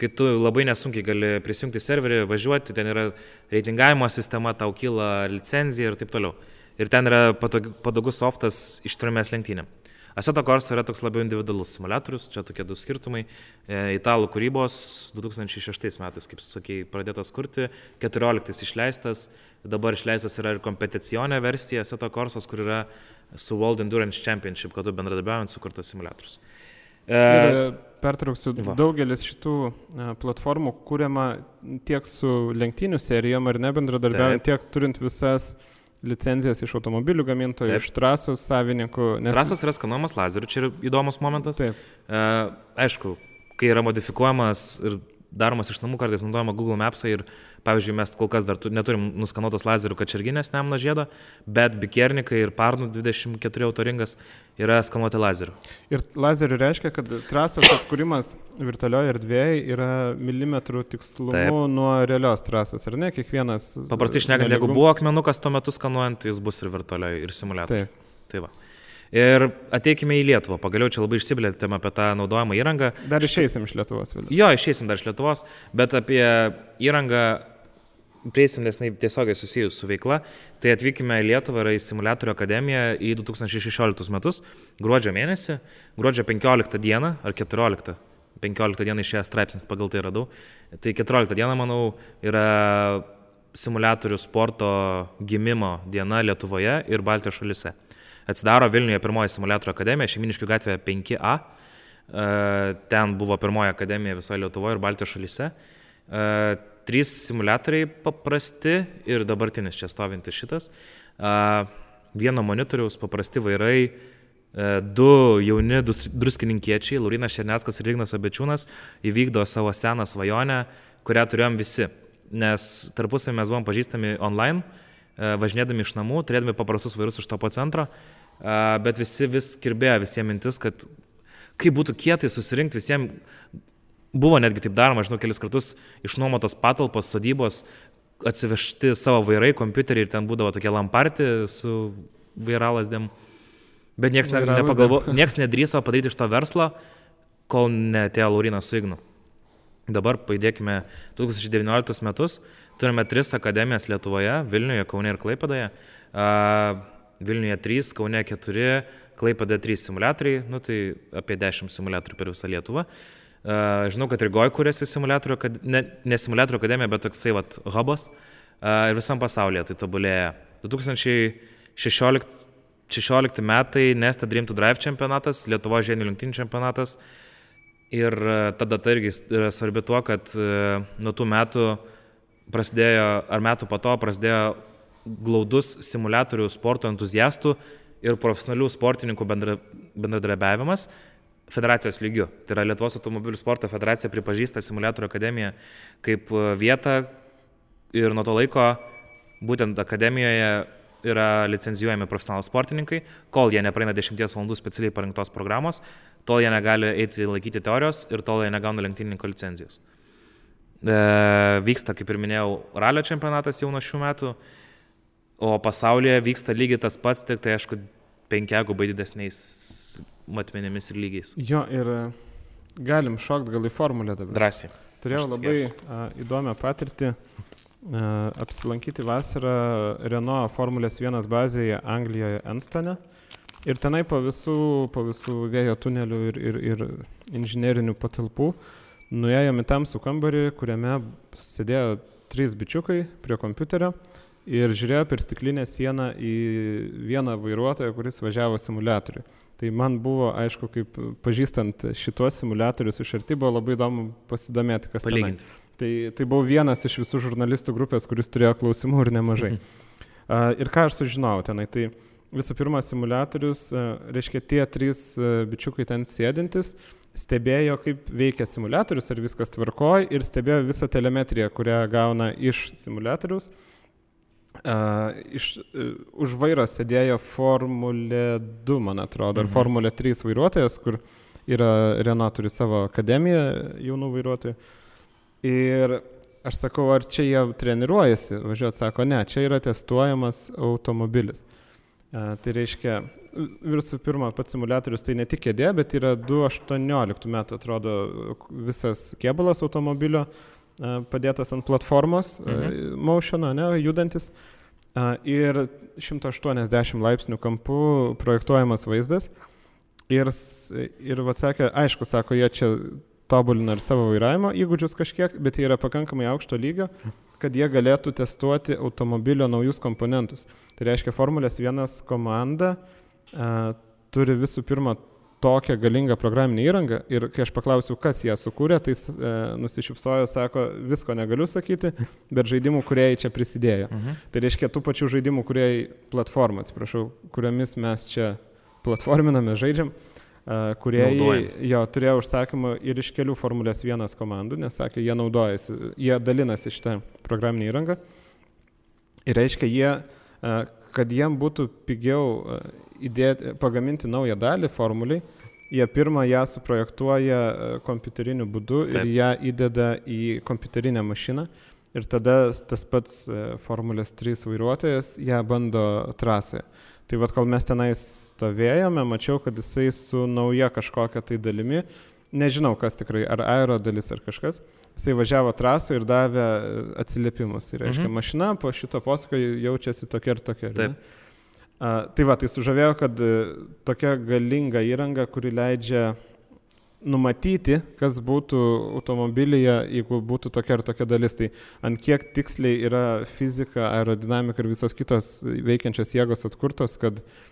kai tu labai nesunkiai gali prisijungti serverį, važiuoti, ten yra reitingavimo sistema, tau kyla licenzija ir taip toliau. Ir ten yra patog- patogus softas ištvermės lenktynėm. Assetto Corsa yra toks labiau individualus simulatorius, čia tokie du skirtumai. E, italų kūrybos 2006 metais, kaip sakėjai, pradėtas kurti, 14 išleistas, dabar išleistas yra ir kompeticionė versija Assetto Corsos, kur yra su World Endurance Championship, kad tu bendradarbiaujant sukurtas simulatorius. Ir e, pertrauksiu, Va. daugelis šitų e, platformų kūriama tiek su lenktynių serijom ar nebendradarbiaujant, tiek turint visas licenzijas iš automobilių gamintojų, Taip. iš trasos savininkų. Nes... Trasos yra skanuojamas lazeriu, čia yra įdomus momentas. Taip. E, aišku, kai yra modifikuojamas ir daromas iš namų, kartais naudojama Google Maps ir, pavyzdžiui, mes kol kas dar tu, neturim nuskanuotos lazerių kačerginės Nemuno žiedo, bet Bikernikai ir Parnų 24 autoringas yra skanuoti lazerių. Ir lazerių reiškia, kad trasos atkūrimas virtualioje erdvėje yra milimetrų tikslumu Taip. nuo realios trasos, ar ne? Kiekvienas. Paprastai šnekant, jeigu buvo akmenukas tuo metu skanuojant, jis bus ir virtualiai, ir simuliatoriai. Taip. Tai va. Ir ateikime į Lietuvą. Pagaliau čia labai išsiblėtėme apie tą naudojamą įrangą. Dar išeisim iš Lietuvos vėliau. Jo, išeisim dar iš Lietuvos, bet apie įrangą prieisim, nes jinai tiesiogiai susijus su veikla. Tai atvykime į Lietuvą ir į Simulatorių akademiją į 2016 metus, gruodžio mėnesį, gruodžio 15 dieną ar 14. 15 dieną išėjęs straipsnis, pagal tai radau. Tai 14 diena, manau, yra simulatorių sporto gimimo diena Lietuvoje ir Baltijos šalise. Atsidaro Vilniuje pirmoji simulatorių akademija, Šeiminiškių gatvėje 5A. E, Ten buvo pirmoji akademija visoje Lietuvoje ir Baltijos šalyse. E, Trys simulatoriai paprasti ir dabartinis čia stovintis šitas. E, Vieno monitoriaus paprasti vairai, du jauni druskininkiečiai, Laurinas Šerneckas ir Ignas Abečiūnas, įvykdo savo seną svajonę, kurią turėjom visi. Nes tarpusavį mes buvom pažįstami online, važinėdami iš namų, turėdami paprastus vairus iš topo centro, e, bet visi vis kirbėjo visiems mintis, kad kaip būtų kietai susirinkti visiems. Buvo netgi taip daroma, žinau, kelis kartus išnuomotos patalpos, sodybos, atsivežti savo vairai, kompiuteriai ir ten būdavo tokie lamparti su vairalasdėm. Bet niekas ne, nepagalvo, nieks nedrįso padaryti iš to verslo, kol netėjo Laurinas su Ignu. Dabar paėdėkime 2019 metus, turime tris akademijas Lietuvoje - Vilniuje, Kaune ir Klaipadoje. Vilniuje 3, Kaune 4, Klaipadoje 3 simulatoriai, nu tai apie 10 simulatorių per visą Lietuvą. A, Žinau, kad Rygoje kuriasi simulatorių, akad- ne, ne simulatorių akademija, bet toksai vat hubas A, ir visam pasaulyje tai tobulėja. 2016 16 metai Nesta Dream to Drive čempionatas, Lietuvo žienių lenktynių čempionatas. Ir e, ta data irgi yra svarbi tuo, kad e, nuo tų metų prasidėjo, ar metų po to prasidėjo glaudus simulatorių sporto entuziastų ir profesionalių sportininkų bendra, bendradarbiavimas federacijos lygiu. Tai yra Lietuvos automobilių sporto federacija pripažįsta simulatorių akademiją kaip e, vietą ir nuo to laiko būtent akademijoje yra licenzijuojami profesionalūs sportininkai, kol jie nepraeina 10 valandų specialiai parinktos programos, tol jie negali eiti laikyti teorijos ir tol jie negauna lenktynininko licenzijos. E, vyksta, kaip ir minėjau, ralio čempionatas jau nuo šių metų, o pasaulyje vyksta lygiai tas pats, tik tai aišku, penkiagubai didesniais matmenėmis ir lygiais. Jo, ir e, galim šokti gal į formulę dabar. Drąsiai. Turėjau labai a, įdomią patirtį a, apsilankyti vasarą Renault Formulės 1 bazėje Anglijoje Enstone. Ir tenai po visų, po visų vėjo tunelių ir, ir, ir inžinierinių patalpų nuėjome į tamsų kambarį, kuriame sėdėjo trys bičiukai prie kompiuterio ir žiūrėjo per stiklinę sieną į vieną vairuotoją, kuris važiavo simulatoriui. Tai man buvo, aišku, kaip pažįstant šitos simulatorius iš arti, buvo labai įdomu pasidomėti, kas. Palyginti. Tai, tai buvau vienas iš visų žurnalistų grupės, kuris turėjo klausimų ir nemažai. A, ir ką aš sužinojau tenai, tai visų pirma, simulatorius, a, reiškia tie trys a, bičiukai ten sėdintis, stebėjo, kaip veikia simulatorius, ar viskas tvarkoja ir stebėjo visą telemetriją, kurią gauna iš simulatorius. Uh, iš, uh, už vairo sėdėjo Formulė 2, man atrodo, ar Mhm. Formulė 3 vairuotojas, kur yra Renault turi savo akademiją jaunų vairuotojų. Ir aš sakau, ar čia jie treniruojasi, važiuot, sako, ne, čia yra testuojamas automobilis. Uh, tai reiškia, visų pirma, pats simulatorius tai ne tik kėdė, bet yra 2018 metų, atrodo, visas kėbulas automobilio uh, padėtas ant platformos, mhm. uh, motiono, ne, judantis. Uh, ir 180 laipsnių kampų projektuojamas vaizdas. Ir, ir va sakė, aišku, sako, jie čia tobulina ir savo vairavimo įgūdžius kažkiek, bet jie yra pakankamai aukšto lygio, kad jie galėtų testuoti automobilio naujus komponentus. Tai reiškia, Formulės 1 komanda a, turi visų pirma tokią galingą programinę įrangą ir kai aš paklausiau, kas ją sukūrė, tai jis, e, nusišypsojo, sako, visko negaliu sakyti, bet žaidimų kuriejai čia prisidėjo. Mhm. Tai reiškia tų pačių žaidimų kuriejai platformą, atsiprašau, kuriomis mes čia platforminame, žaidžiam, kuriejai Naudojamės. jo turėjo užsakymą ir iš kelių Formulės 1 komandų, nes sakė, jie naudojasi, jie dalinasi šitą programinę įrangą. Ir reiškia, jie, a, kad jiem būtų pigiau a, įdėti, pagaminti naują dalį formuliai, jie pirmą ją suprojektuoja a, kompiuteriniu būdu Taip. ir ją įdeda į kompiuterinę mašiną. Ir tada tas pats a, Formulės 3 vairuotojas ją bando trasoje. Tai vad, kol mes tenai stovėjome, mačiau, kad jisai su nauja kažkokia tai dalimi, nežinau kas tikrai, ar aero dalis ar kažkas, jisai važiavo trasoje ir davė e, atsiliepimus. Tai reiškia, Mhm. mašina po šito posūkio jaučiasi tokia ir tokia. ar ne? Tai va, tai sužavėjo, kad e, tokia galinga įranga, kuri leidžia numatyti, kas būtų automobilyje, jeigu būtų tokia ar tokia dalis. Tai ant kiek tiksliai yra fizika, aerodinamika ir visos kitos veikiančios jėgos atkurtos, kad, mm,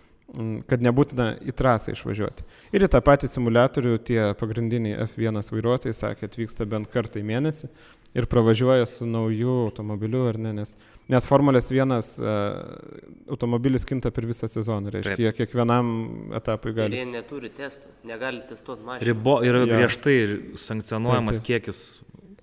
kad nebūtina į trasą išvažiuoti. Ir į tą patį simulatorių tie pagrindiniai F1 vairuotojai sakė, atvyksta bent kartą į mėnesį ir pravažiuoja su nauju automobiliu ar ne, nes, nes Formulės 1 uh, automobilis kinta per visą sezoną, reiškia, Taip. jie kiekvienam etapui Ir gali. jie neturi testų, negali testuoti mašiną. Ribo yra Jo. griežtai sankcionuojamas Taip, kiekis.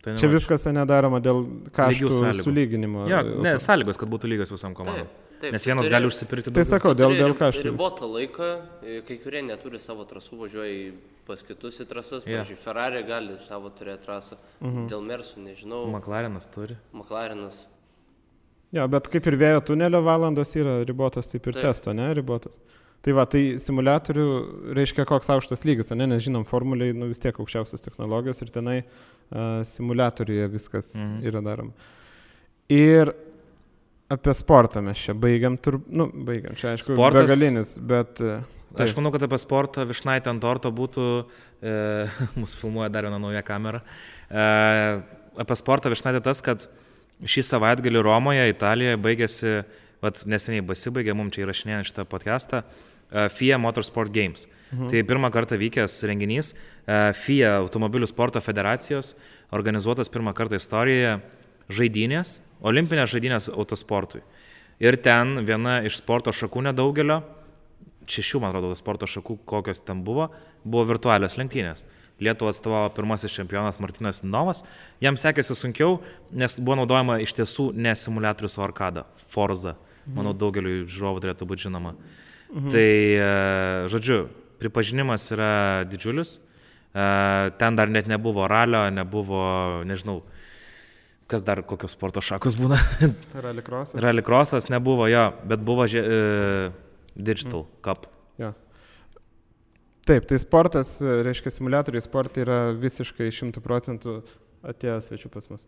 Tai Čia viskas nedaroma dėl kaštų sulyginimo. E, ne, sąlygos, kad būtų lygios visam komandom. Taip. Nes vienas Turi- gali užsipirkti Tai daugiau. sakau, dėl, dėl kaštų. Ribotą laiką, e, kai kurie neturi savo trasų, važiuoja į- pas kitus į trasas. Jo. Pavyzdžiui, Ferrari gali savo turėti trasą. Mhm. Dėl Mersų nežinau. McLarenas turi. McLarenas. Jo, bet kaip ir vėjo tunelio valandos yra ribotas, taip ir Taip. testo, ne, ribotas. Tai va, tai simulatorių reiškia koks aukštas lygis, ne, nes žinom, formuliai, nu vis tiek aukščiausios technologijos ir tenai uh, simulatoriuje viskas Mhm. mhm. yra daroma. Ir apie sportą mes čia baigiam, tur, nu, baigiam, čia aišku, Sportas- begalinis, bet... Uh, Aš manau, kad apie sportą Višnaitė ant torto būtų, e, [laughs] mūsų filmuoja dar viena nauja kamera, e, apie sportą Višnaitė tas, kad šį savaitgalį Romoje, Italijoje baigėsi, vat, neseniai pasibaigė, mums čia įrašinėjant šitą podcastą, e, FIA Motorsport Games. Mhm. Tai pirmą kartą vykęs renginys e, FIA automobilių sporto federacijos, organizuotas pirmą kartą istorijoje žaidynės, olimpinės žaidynės autosportui. Ir ten viena iš sporto šakų nedaugelio, šešių, man atrodo, sporto šakų, kokios ten buvo, buvo virtualios lenktynės. Lietuvą atstovavo pirmasis čempionas Martinas Novas. Jam sekėsi sunkiau, nes buvo naudojama iš tiesų ne simulatorius, o arkada, Forza. Manau, daugeliu žiūrovų turėtų būti žinoma. Mhm. Tai, e, žodžiu, pripažinimas yra didžiulis. E, Ten dar net nebuvo ralio, nebuvo, nežinau, kas dar kokios sporto šakos būna. [laughs] Rallycrossas. Rallycrossas nebuvo jo, bet buvo že, e, Digital Cup. Jo. Taip, tai sportas, e, reiškia, simulatoriai sportai yra visiškai 100 procentų atėjo svečių pas mus.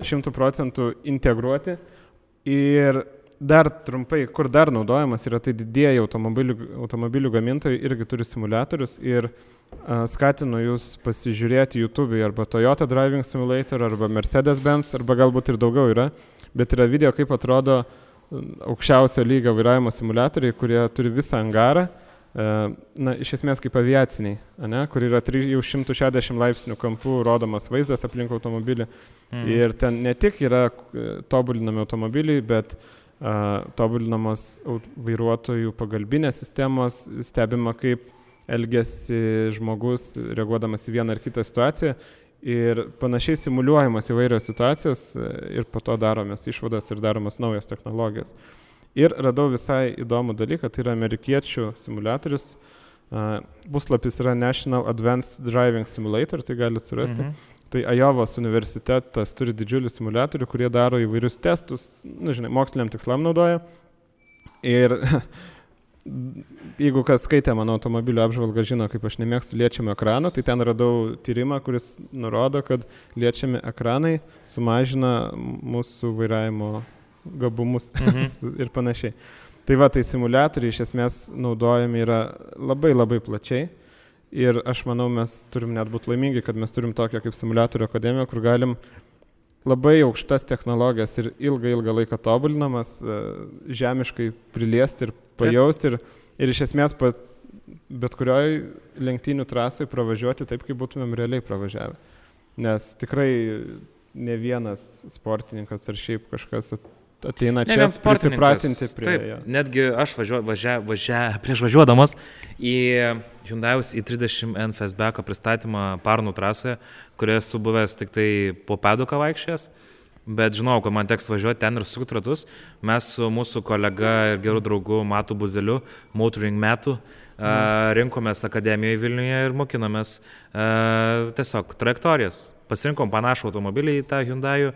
100 procentų integruoti. Ir dar trumpai, kur dar naudojamas yra, tai didieji automobilių, automobilių gamintojai irgi turi simulatorius ir a, skatinu jūs pasižiūrėti YouTube arba Toyota Driving Simulator arba Mercedes-Benz arba galbūt ir daugiau yra, bet yra video, kaip atrodo aukščiausio lygio vairavimo simulatoriai, kurie turi visą angarą, na, iš esmės kaip aviaciniai, ane, kur yra 360 laipsnių kampų rodomas vaizdas aplink automobilį. Mhm. Ir ten ne tik yra e, tobulinami automobiliai, bet tobulinamos vairuotojų pagalbinės sistemos, stebima kaip elgesi žmogus reaguodamas į vieną ar kitą situaciją. Ir panašiai simuliuojamas įvairios situacijos e, ir po to daromės išvadas ir daromos naujos technologijos. Ir radau visai įdomų dalyką, tai yra amerikiečių simulatorius. Puslapis yra National Advanced Driving Simulator, tai galite surasti. Mhm. Tai Ajovos universitetas turi didžiulį simulatorių, kurie daro įvairius testus, nu, žinai, moksliniam tikslam naudoja. Ir [laughs] jeigu kas skaitė mano automobilio apžvalgą, žino, kaip aš nemėgstu liečiamo ekrano, tai ten radau tyrimą, kuris nurodo, kad liečiami ekranai sumažina mūsų vairavimo gabumus Mhm. [laughs] ir panašiai. Tai va, tai simulatoriai iš esmės naudojami yra labai labai plačiai. Ir aš manau, mes turim net būti laimingi, kad mes turim tokią kaip simulatorių akademiją, kur galim labai aukštas technologijas ir ilgą, ilgą laiką tobulinamas, e, žemiškai priliesti ir pajausti ir, ir iš esmės pa, bet kurioj lenktynių trasai pravažiuoti taip, kaip būtumėm realiai pravažiavę. Nes tikrai ne vienas sportininkas ar šiaip kažkas ateina čia prisipratinti prie Taip, jo. netgi aš važiuo, važia, važia, prieš važiuodamas į Hyundai'us į 30 N Fastbacko pristatymą Parnų trasoje, kurioje esu buvęs tik tai po peduką vaikščias. Bet žinau, kad man teks važiuoti ten ir sukti ratus. Mes su mūsų kolega ir geru draugu Matu Buzeliu, Motoring metų, mhm. rinkomės akademijoje Vilniuje ir mokinomės a, tiesiog trajektorijas. Pasirinkom panašų automobilį į tą Hyundai'ų,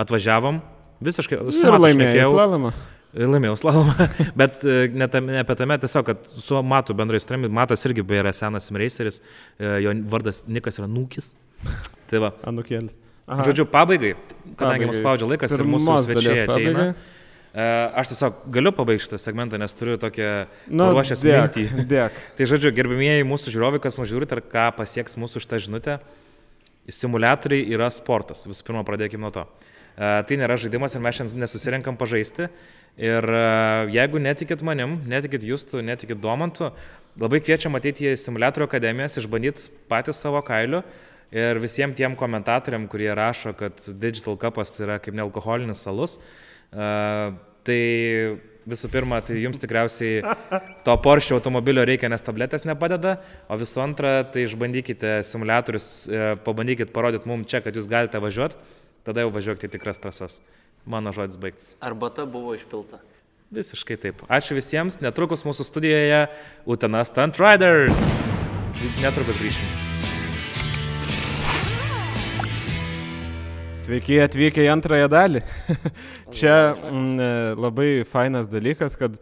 atvažiavom, visiškai su Ir šnekėjau. slalomą. Laimėjau slalomą, [laughs] bet e, ne, tam, ne apie tame, tiesiog, kad su Matu bendrai stremi, Matas irgi beje yra senas raceris, e, jo vardas Nikas yra Nūkis. [laughs] Tai va. Anukėlis. Aha. Žodžiu, pabaigai, kadangi mus spaudžia laikas ir mūsų Pirmos svečiai ateina. e, Aš tiesiog galiu pabaigti šitą segmentą, nes turiu tokią Nu, ruošęs mintį. [laughs] Dėk. Tai žodžiu, gerbimieji mūsų žiūrovai, kas mus žiūrit ir ką pasieks mūsų šitą žinutę, simulatoriai yra sportas. Visų pirma, pradėkime nuo to. E, Tai nėra žaidimas ir mes šiandien nesusirenkam pažaisti. Ir e, jeigu netikit manim, netikit jūsų, netikit domantu, labai kviečiam ateiti į simulatorių akademijas, išbandyti patys savo kailiu. Ir visiems tiem komentatoriam, kurie rašo, kad Digital Cupas yra kaip nealkoholinis salus, e, tai visų pirma, tai jums tikriausiai to Porsche automobilio reikia, nes tabletės nepadeda, o visų antra, tai išbandykite simulatorius, e, pabandykite parodyti mums čia, kad jūs galite važiuoti, tada jau važiuokite į tikras trasas. Mano žodis baigtas. Arbata buvo išpilta. Visiškai taip. Ačiū visiems. Netrukus mūsų studijoje Utena Stunt Riders. Netrukus grįšim. Sveiki atvykę į antrąją dalį. [laughs] Čia mm, e, labai fainas dalykas, kad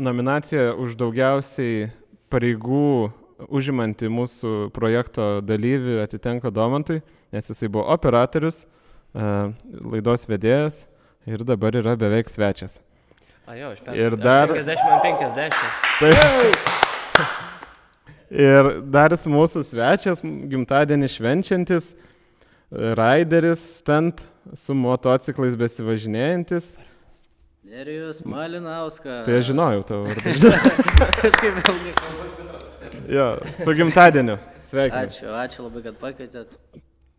nominacija už daugiausiai pareigų užimanti mūsų projekto dalyvį atitenka Domantui, nes jisai buvo operatorius, laidos vedėjas ir dabar yra beveik svečias. A jo, aš Ir dar- 50 ant 50. Tai... Ir dar jis mūsų svečias, gimtadienį švenčiantis, raideris, stant su motociklais besivažinėjantis. Nerijus Malinauskas. Tai aš žinojau tavo vardą. [laughs] Kažkaip vėlgi. Jo, su gimtadieniu. Sveiki. Ačiū, ačiū labai, kad pakvietėt.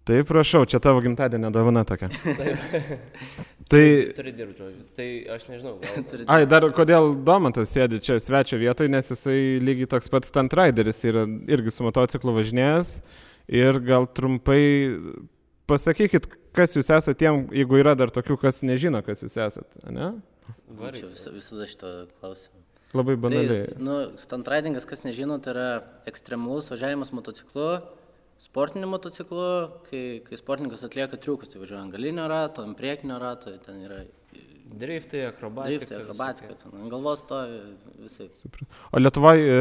Tai prašau, čia tavo gimtadienio dovana tokia. [laughs] Tai, Turi dirbti, žodžiu. Tai aš nežinau, gal. [laughs] Ai, dar kodėl Domantas sėdi čia svečio vietoje, nes jisai lygiai toks pats stunt rideris yra irgi su motociklu važinėjęs. Ir gal trumpai pasakykit, kas jūs esate tiem, jeigu yra dar tokių, kas nežino, kas jūs esate, ne? Čia vis, visada šito klausimu. Labai Tai, banaliai. nu, stuntridingas, kas nežino, tai yra ekstremalus važiavimas motociklu, sportiniu motociklu, kai, kai sportininkas atlieka triukus, tai važiuoja ant galinio rato, ant priekinio rato, ten yra Driftai, akrobatika. driftai, akrobatika, ten ant galvos stovi visai. O Lietuvoje,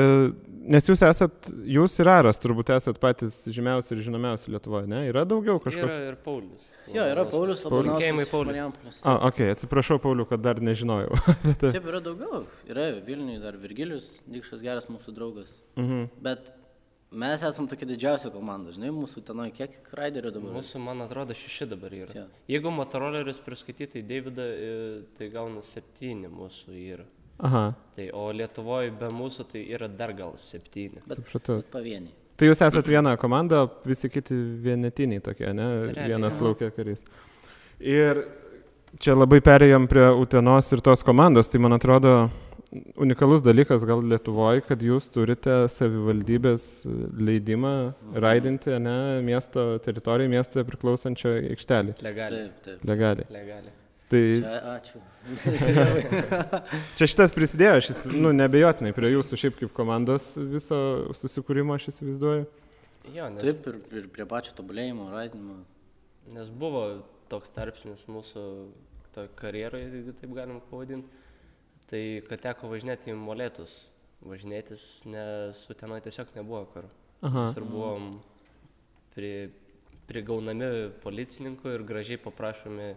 nes jūs esat, jūs ir Aras turbūt esat patys žymiausi ir žinomiausi Lietuvoje, ne? Yra daugiau kažko? Yra ir Paulius. Jo, yra Paulius Linkėjimai Labanauskas. Pauliui. Marijampolės. A, ok, atsiprašau, Pauliu, kad dar nežinojau. [laughs] Taip, yra daugiau. Yra Vilniuje dar Virgilius, Dikšas geras mūsų draugas. mhm. Bet mes esam tokia didžiausia komanda, žinai, mūsų tenai kiek raiderių dabar. yra? Mūsų, man atrodo, šeši dabar yra. Jo. Jeigu motorolerius priskaityti į Davidą, e, tai gauna septyni mūsų yra. Aha, Tai, o Lietuvoje be mūsų tai yra dar gal septyni. supratau. Pavieniai. Tai jūs esat viena komanda, visi kiti vienetiniai tokie, ne? Realiai, Vienas jo. laukia karys. Ir čia labai perėjom prie Utenos ir tos komandos, tai man atrodo unikalus dalykas gal Lietuvoje, kad jūs turite savivaldybės leidimą raidinti, ne, miesto teritorijai, miestą priklausančią aikštelį. Legaliai. Taip, taip. Legaliai. Legaliai. Tai Čia, ačiū. [laughs] čia šitas prisidėjo, šis, nu, nebejotinai prie jūsų šiaip kaip komandos viso susikūrimo, aš įsivaizduoju. Jo, nes, Taip ir, ir prie pačio tobulėjimo, raidinimo. nes buvo toks tarpsnis mūsų karjeroje, jeigu taip galim pavadinti. Tai kad teko važinėti į molėtus. Važinėtis, nes Utenoje tiesiog nebuvo kur. Mes ir buvom pri, prigaunami policininkų ir gražiai paprašomi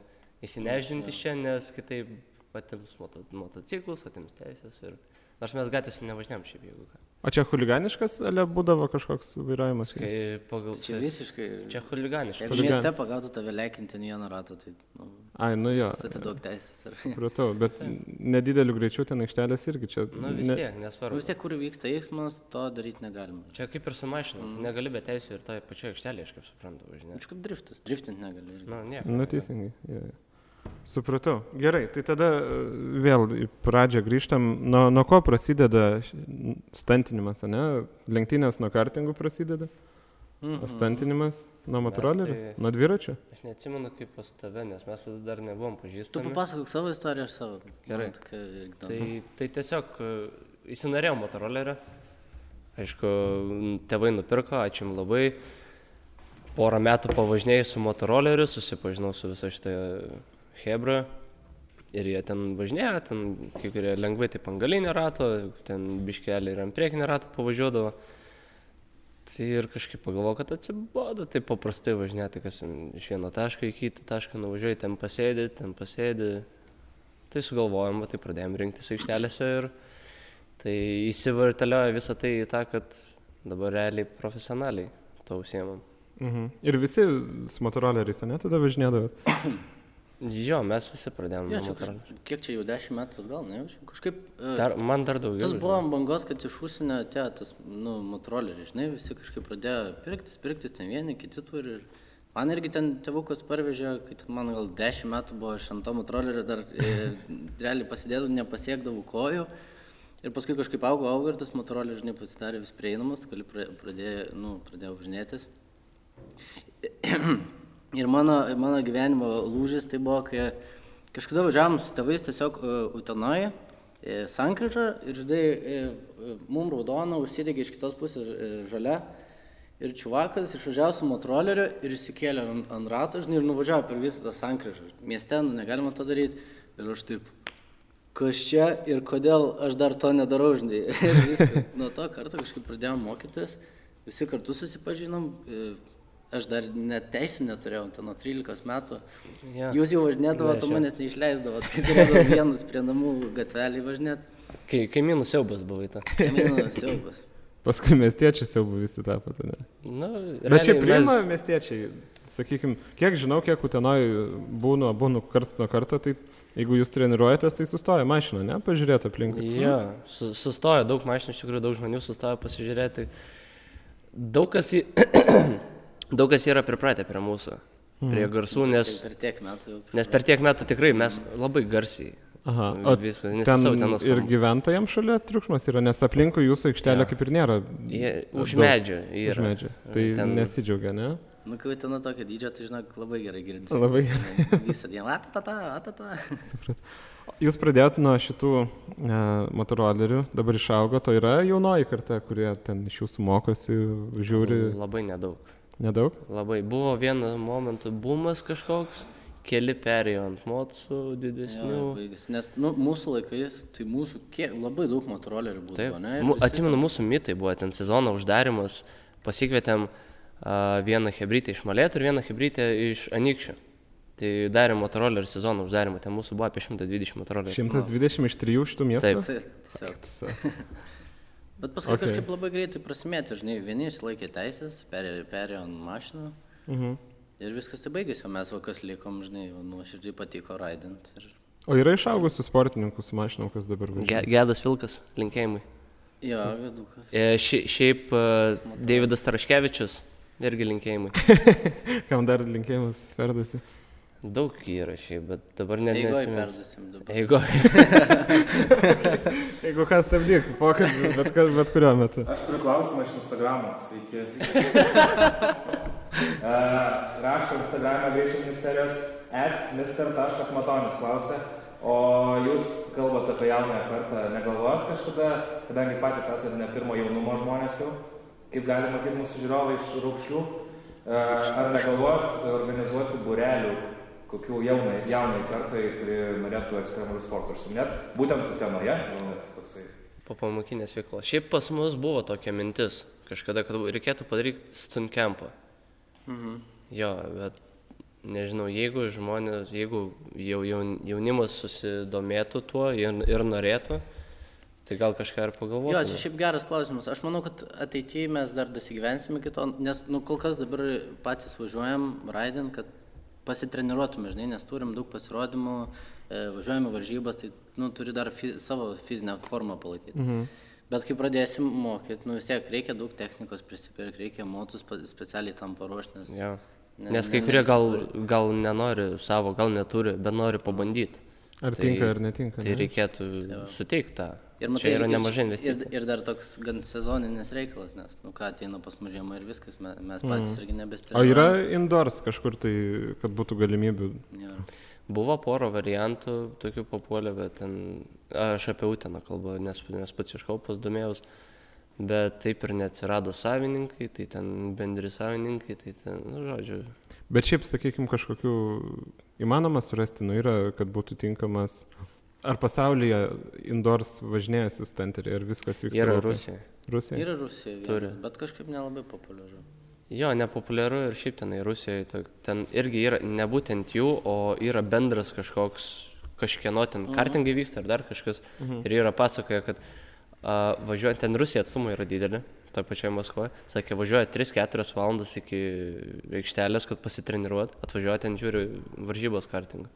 įsinežinti čia, nes kitaip atims moto, motociklus, atims teisės ir... Nors mes gatvėse nevažinėm šiaip, jeigu ką. O čia huliganiškas, ale būdavo kažkoks vairavimas? Kai pagal... Čia visiškai. Čia huliganiška. Jeigu mieste pagautų tave leikinti ant vieno rato, tai nu, Ai, nu jo. atiduok teisės. Ar... Supratau, [laughs] bet nedideliu greičiu ten aikštelės irgi čia. Nu vis ne- tiek, nesvarbu. vis tiek, kur vyksta eismas, to daryti negalima. Čia kaip ir su mašina, mm. negali be teisų ir toje pačioje aikštelėje, aš kaip suprantu, važinėti. Kažkaip driftas, driftinti negali. irgi. Nu, nieko. Nu, teisingai. Jo, jo. Supratau. Gerai, tai tada e, vėl į pradžią grįžtam. Nuo, nuo ko prasideda stantinimas, ne? Lenktynės nuo kartingų prasideda, o Mhm. stantinimas nuo motorolerių, tai- nuo dviračio. Aš neatsimenu kaip pas tave, nes mes tada dar nebuvom Tu pažįstami. papasakok savo istoriją ar savo. Gerai. Man. Tai, tai tiesiog e, įsinorėjau motorolerio. Aišku, tėvai nupirko, ačiū jums labai. Porą metų pavažinėjau su motoroleriu, susipažinau su visa šitą Hebra. Ir jie ten važinėjo, ten kai kurie lengvai taip ant galinio rato, ten biškelį ir ant priekinio rato pavažiuodavo. Tai ir kažkaip pagalvojau, kad atsibodo, taip paprastai važinėti, kas iš vieno taško į kitą tašką nuvažiuoji, ten pasėdi, ten pasėdi. Tai sugalvojom, va, tai pradėjom rinktis aikštelėse ir tai įsivartaliojo visą tai į tą, kad dabar realiai profesionaliai to užsiemam. Mhm. Ir visi su motoroleriais, ne, tada važinėdavo. [coughs] Jo, mes visi pradėjome Jo, nuo čia kaž... Kiek čia jau dešimt metų atgal, ne? Kažkaip... e, Dar, man dar daugiau. Tas buvo bangos, kad iš užsienio atėjo tas, nu, motoroleriai, žinai, visi kažkaip pradėjo pirktis, pirktis, ten vieni, kiti turi. Ir man irgi ten tėvukas parvežė, kai ten man gal 10 metų buvo, aš ant to motolerio dar e, [laughs] realiai pasidėdavau, nepasiekdavau kojų. Ir paskui kažkaip augo, augo ir tas motoroleris, žinai, pasidarė vis prieinamas, gali pradėjo, nu, pradėjau važinėtis. [clears throat] Ir mano, mano gyvenimo lūžis tai buvo, kai kažkada važiavom su tėvais tiesiog uh, Utenoje, e, sankryžą ir žinai, e, e, mum raudona, užsidegė iš kitos pusės e, žalia. Ir čiuvakas išvažiavo su motoroleriu ir įsikėlė ant, ant rato, žinai, ir nuvažiavo per visą tą sankryžą. Mieste nu, negalima to daryti. Ir aš taip, kas čia ir kodėl aš dar to nedarau, žinai. [laughs] Ir viskas. Nuo to karto kažkaip pradėjom mokytis, visi kartu susipažinom. Aš dar net teisų neturėjau, ten nuo 13 metų. Jo. Jūs jau važinėdavote, manęs neišleisdavote. Tai turėdavau vienas prie namų gatvelį važinėti. Kai, kaimynų siaubas buvai ta. Kaimynų siaubas. Paskui miestiečiai buvo visi tapo tada. Nu, Bet čia priima mes- miestiečiai, sakykime, kiek žinau, kiek Utenoj būnu, būnu karts nuo karto, tai jeigu jūs treniruojatės, tai sustoja mašina, ne, pažiūrėti aplinkui. Jo, su, sustojo daug mašinų, iš tikrųjų daug žmonių sustojo pasižiūrėti. Daug kas, į... [clears throat] daug kas yra pripratę prie mūsų, prie garsų, nes, per tiek metų nes per tiek metų tikrai mes labai garsiai. Aha, o Viskas, nes ten tenos ir gyventojams šalia triukšmas yra, nes aplinkui jūsų aikštelė Jo. kaip ir nėra. Jie už daug. medžio Už yra. medžio. Tai ten... Ten- nesidžiaugia, ne? Nu, kai ten tokio dydžio, tai žinok, labai gerai girdisi. Labai gerai. Visą dieną, atata, atata. Jūs pradėjot nuo šitų e, motorolerių, dabar išaugo, to yra jaunoji karta, kurie ten iš jūsų mokosi, žiūri Labai nedaug. Nedaug. Labai. Buvo vienu momentu bumas kažkoks, keli perėjo ant motsų didesnių. Jo. Nes nu, mūsų laikais, tai mūsų kiek, labai daug motorolerių būdavo, Taip, ne? Visi- atsimenu, mūsų mitai buvo ten sezono uždarimas, pasikvietėm a, vieną hebrytę iš Malėtų ir vieną hebrytę iš Anikščių. Tai darėm motorolerių sezono uždarimą, ten mūsų buvo apie 120 motorolerių. 120 iš trijų šitų miestų. Taip. Taip. Bet paskui Okay. kažkaip labai greitai prasimėtė, žinai, vieni išlaikė teisės, perėjo, perėjo ant mašiną Mhm. ir viskas tai baigėsi, o mes vakas likom, žinai, nuoširdžiai patiko raidint. Ir... O yra išaugusių sportininkų su mašinom, kas dabar Ge važiuoja. Gedas Vilkas, linkėjimai. Jo, vedukas. E, ši šiaip a, Davidas Taraškevičius, irgi linkėjimai. [laughs] Kam dar linkėjimus perduosi? Daug yra šiaip, bet dabar net neatsimenu. Eigo. [laughs] Jeigu kas stabdyk, pokalbį, bet, kas- bet kuriuo metu. Aš turiu klausimą iš Instagramo. Sveiki. [laughs] E, Rašo Instagram'e greičio ministerijos at mr.matonis klausė, o jūs kalbate apie jaunąją kartą, negalvojat kažkada, kadangi patys esate ne pirmo jaunumo žmonės jau, kaip gali matyti mūsų žiūrovai iš raukšlių, e, ar negalvojat organizuoti burelių kokių jaunai, jaunai kartai, kuri norėtų ekstremalių sportų užsiminėt, būtent Utenoje, gal net toksai. Po pamokinės veiklos. Šiaip pas mus buvo tokia mintis, kažkada, kad reikėtų padaryti stunt campą. Mhm. Jo, bet nežinau, jeigu žmonės, jeigu jau jaun- jaunimas susidomėtų tuo ir, ir norėtų, tai gal kažką ir Jo, pagalvotų. čia šiaip geras klausimas. Aš manau, kad ateityje mes dar dasigyvensime kito, nes, nu, kol kas dabar patys važiuojam, raidin, kad pasitreniruotume, žinai, nes turim daug pasirodymų, e, važiuojame varžybas, tai, nu, turi dar fi, savo fizinę formą palaikyti. Mhm. Bet kai pradėsim mokyti, nu, vis tiek reikia daug technikos prisipirkti, reikia motus specialiai tam paruošti, nes... Jo. Ne- Nes kai ne- kurie gal, gal nenori savo, gal neturi, bet nori pabandyti. Ar tinka, ar netinka. Tai ne? reikėtų suteikti tą. Ir Čia yra ir- nemažai ir, investicijų. ir dar toks gan sezoninis reikalas, nes, nu ką, ateina pas mus žiemą ir viskas, mes, mes patys irgi O nebestriname. yra indoors kažkur tai, kad būtų galimybių. Buvo poro variantų, tokių papuolė, bet ten, aš apie Uteną kalbu, nes, nes pats iš Kaupos domėjaus, bet taip ir neatsirado savininkai, tai ten bendri savininkai, tai ten, nu, žodžiu, Bet šiaip, sakykime, kažkokių įmanoma surasti, nu yra, kad būtų tinkamas. Ar pasaulyje indoors važinėjasi stenteriai, ar viskas vyksta? yra? Rusija. Rusija. Yra Rusija, Turi. bet kažkaip nelabai populiaru. Jo, nepopuliaru ir šiaip tenai Rusijoje, ten irgi yra ne būtent jų, o yra bendras kažkoks, kažkieno ten kartingai vyksta ar dar kažkas. Ir yra pasakoja, kad a, važiuojant ten Rusija atstumai yra didelė, toje pačioje Maskvoje. Sakė, važiuoja 3-4 valandas iki aikštelės, kad pasitreniruot, atvažiuoja ten žiūri varžybos kartingą.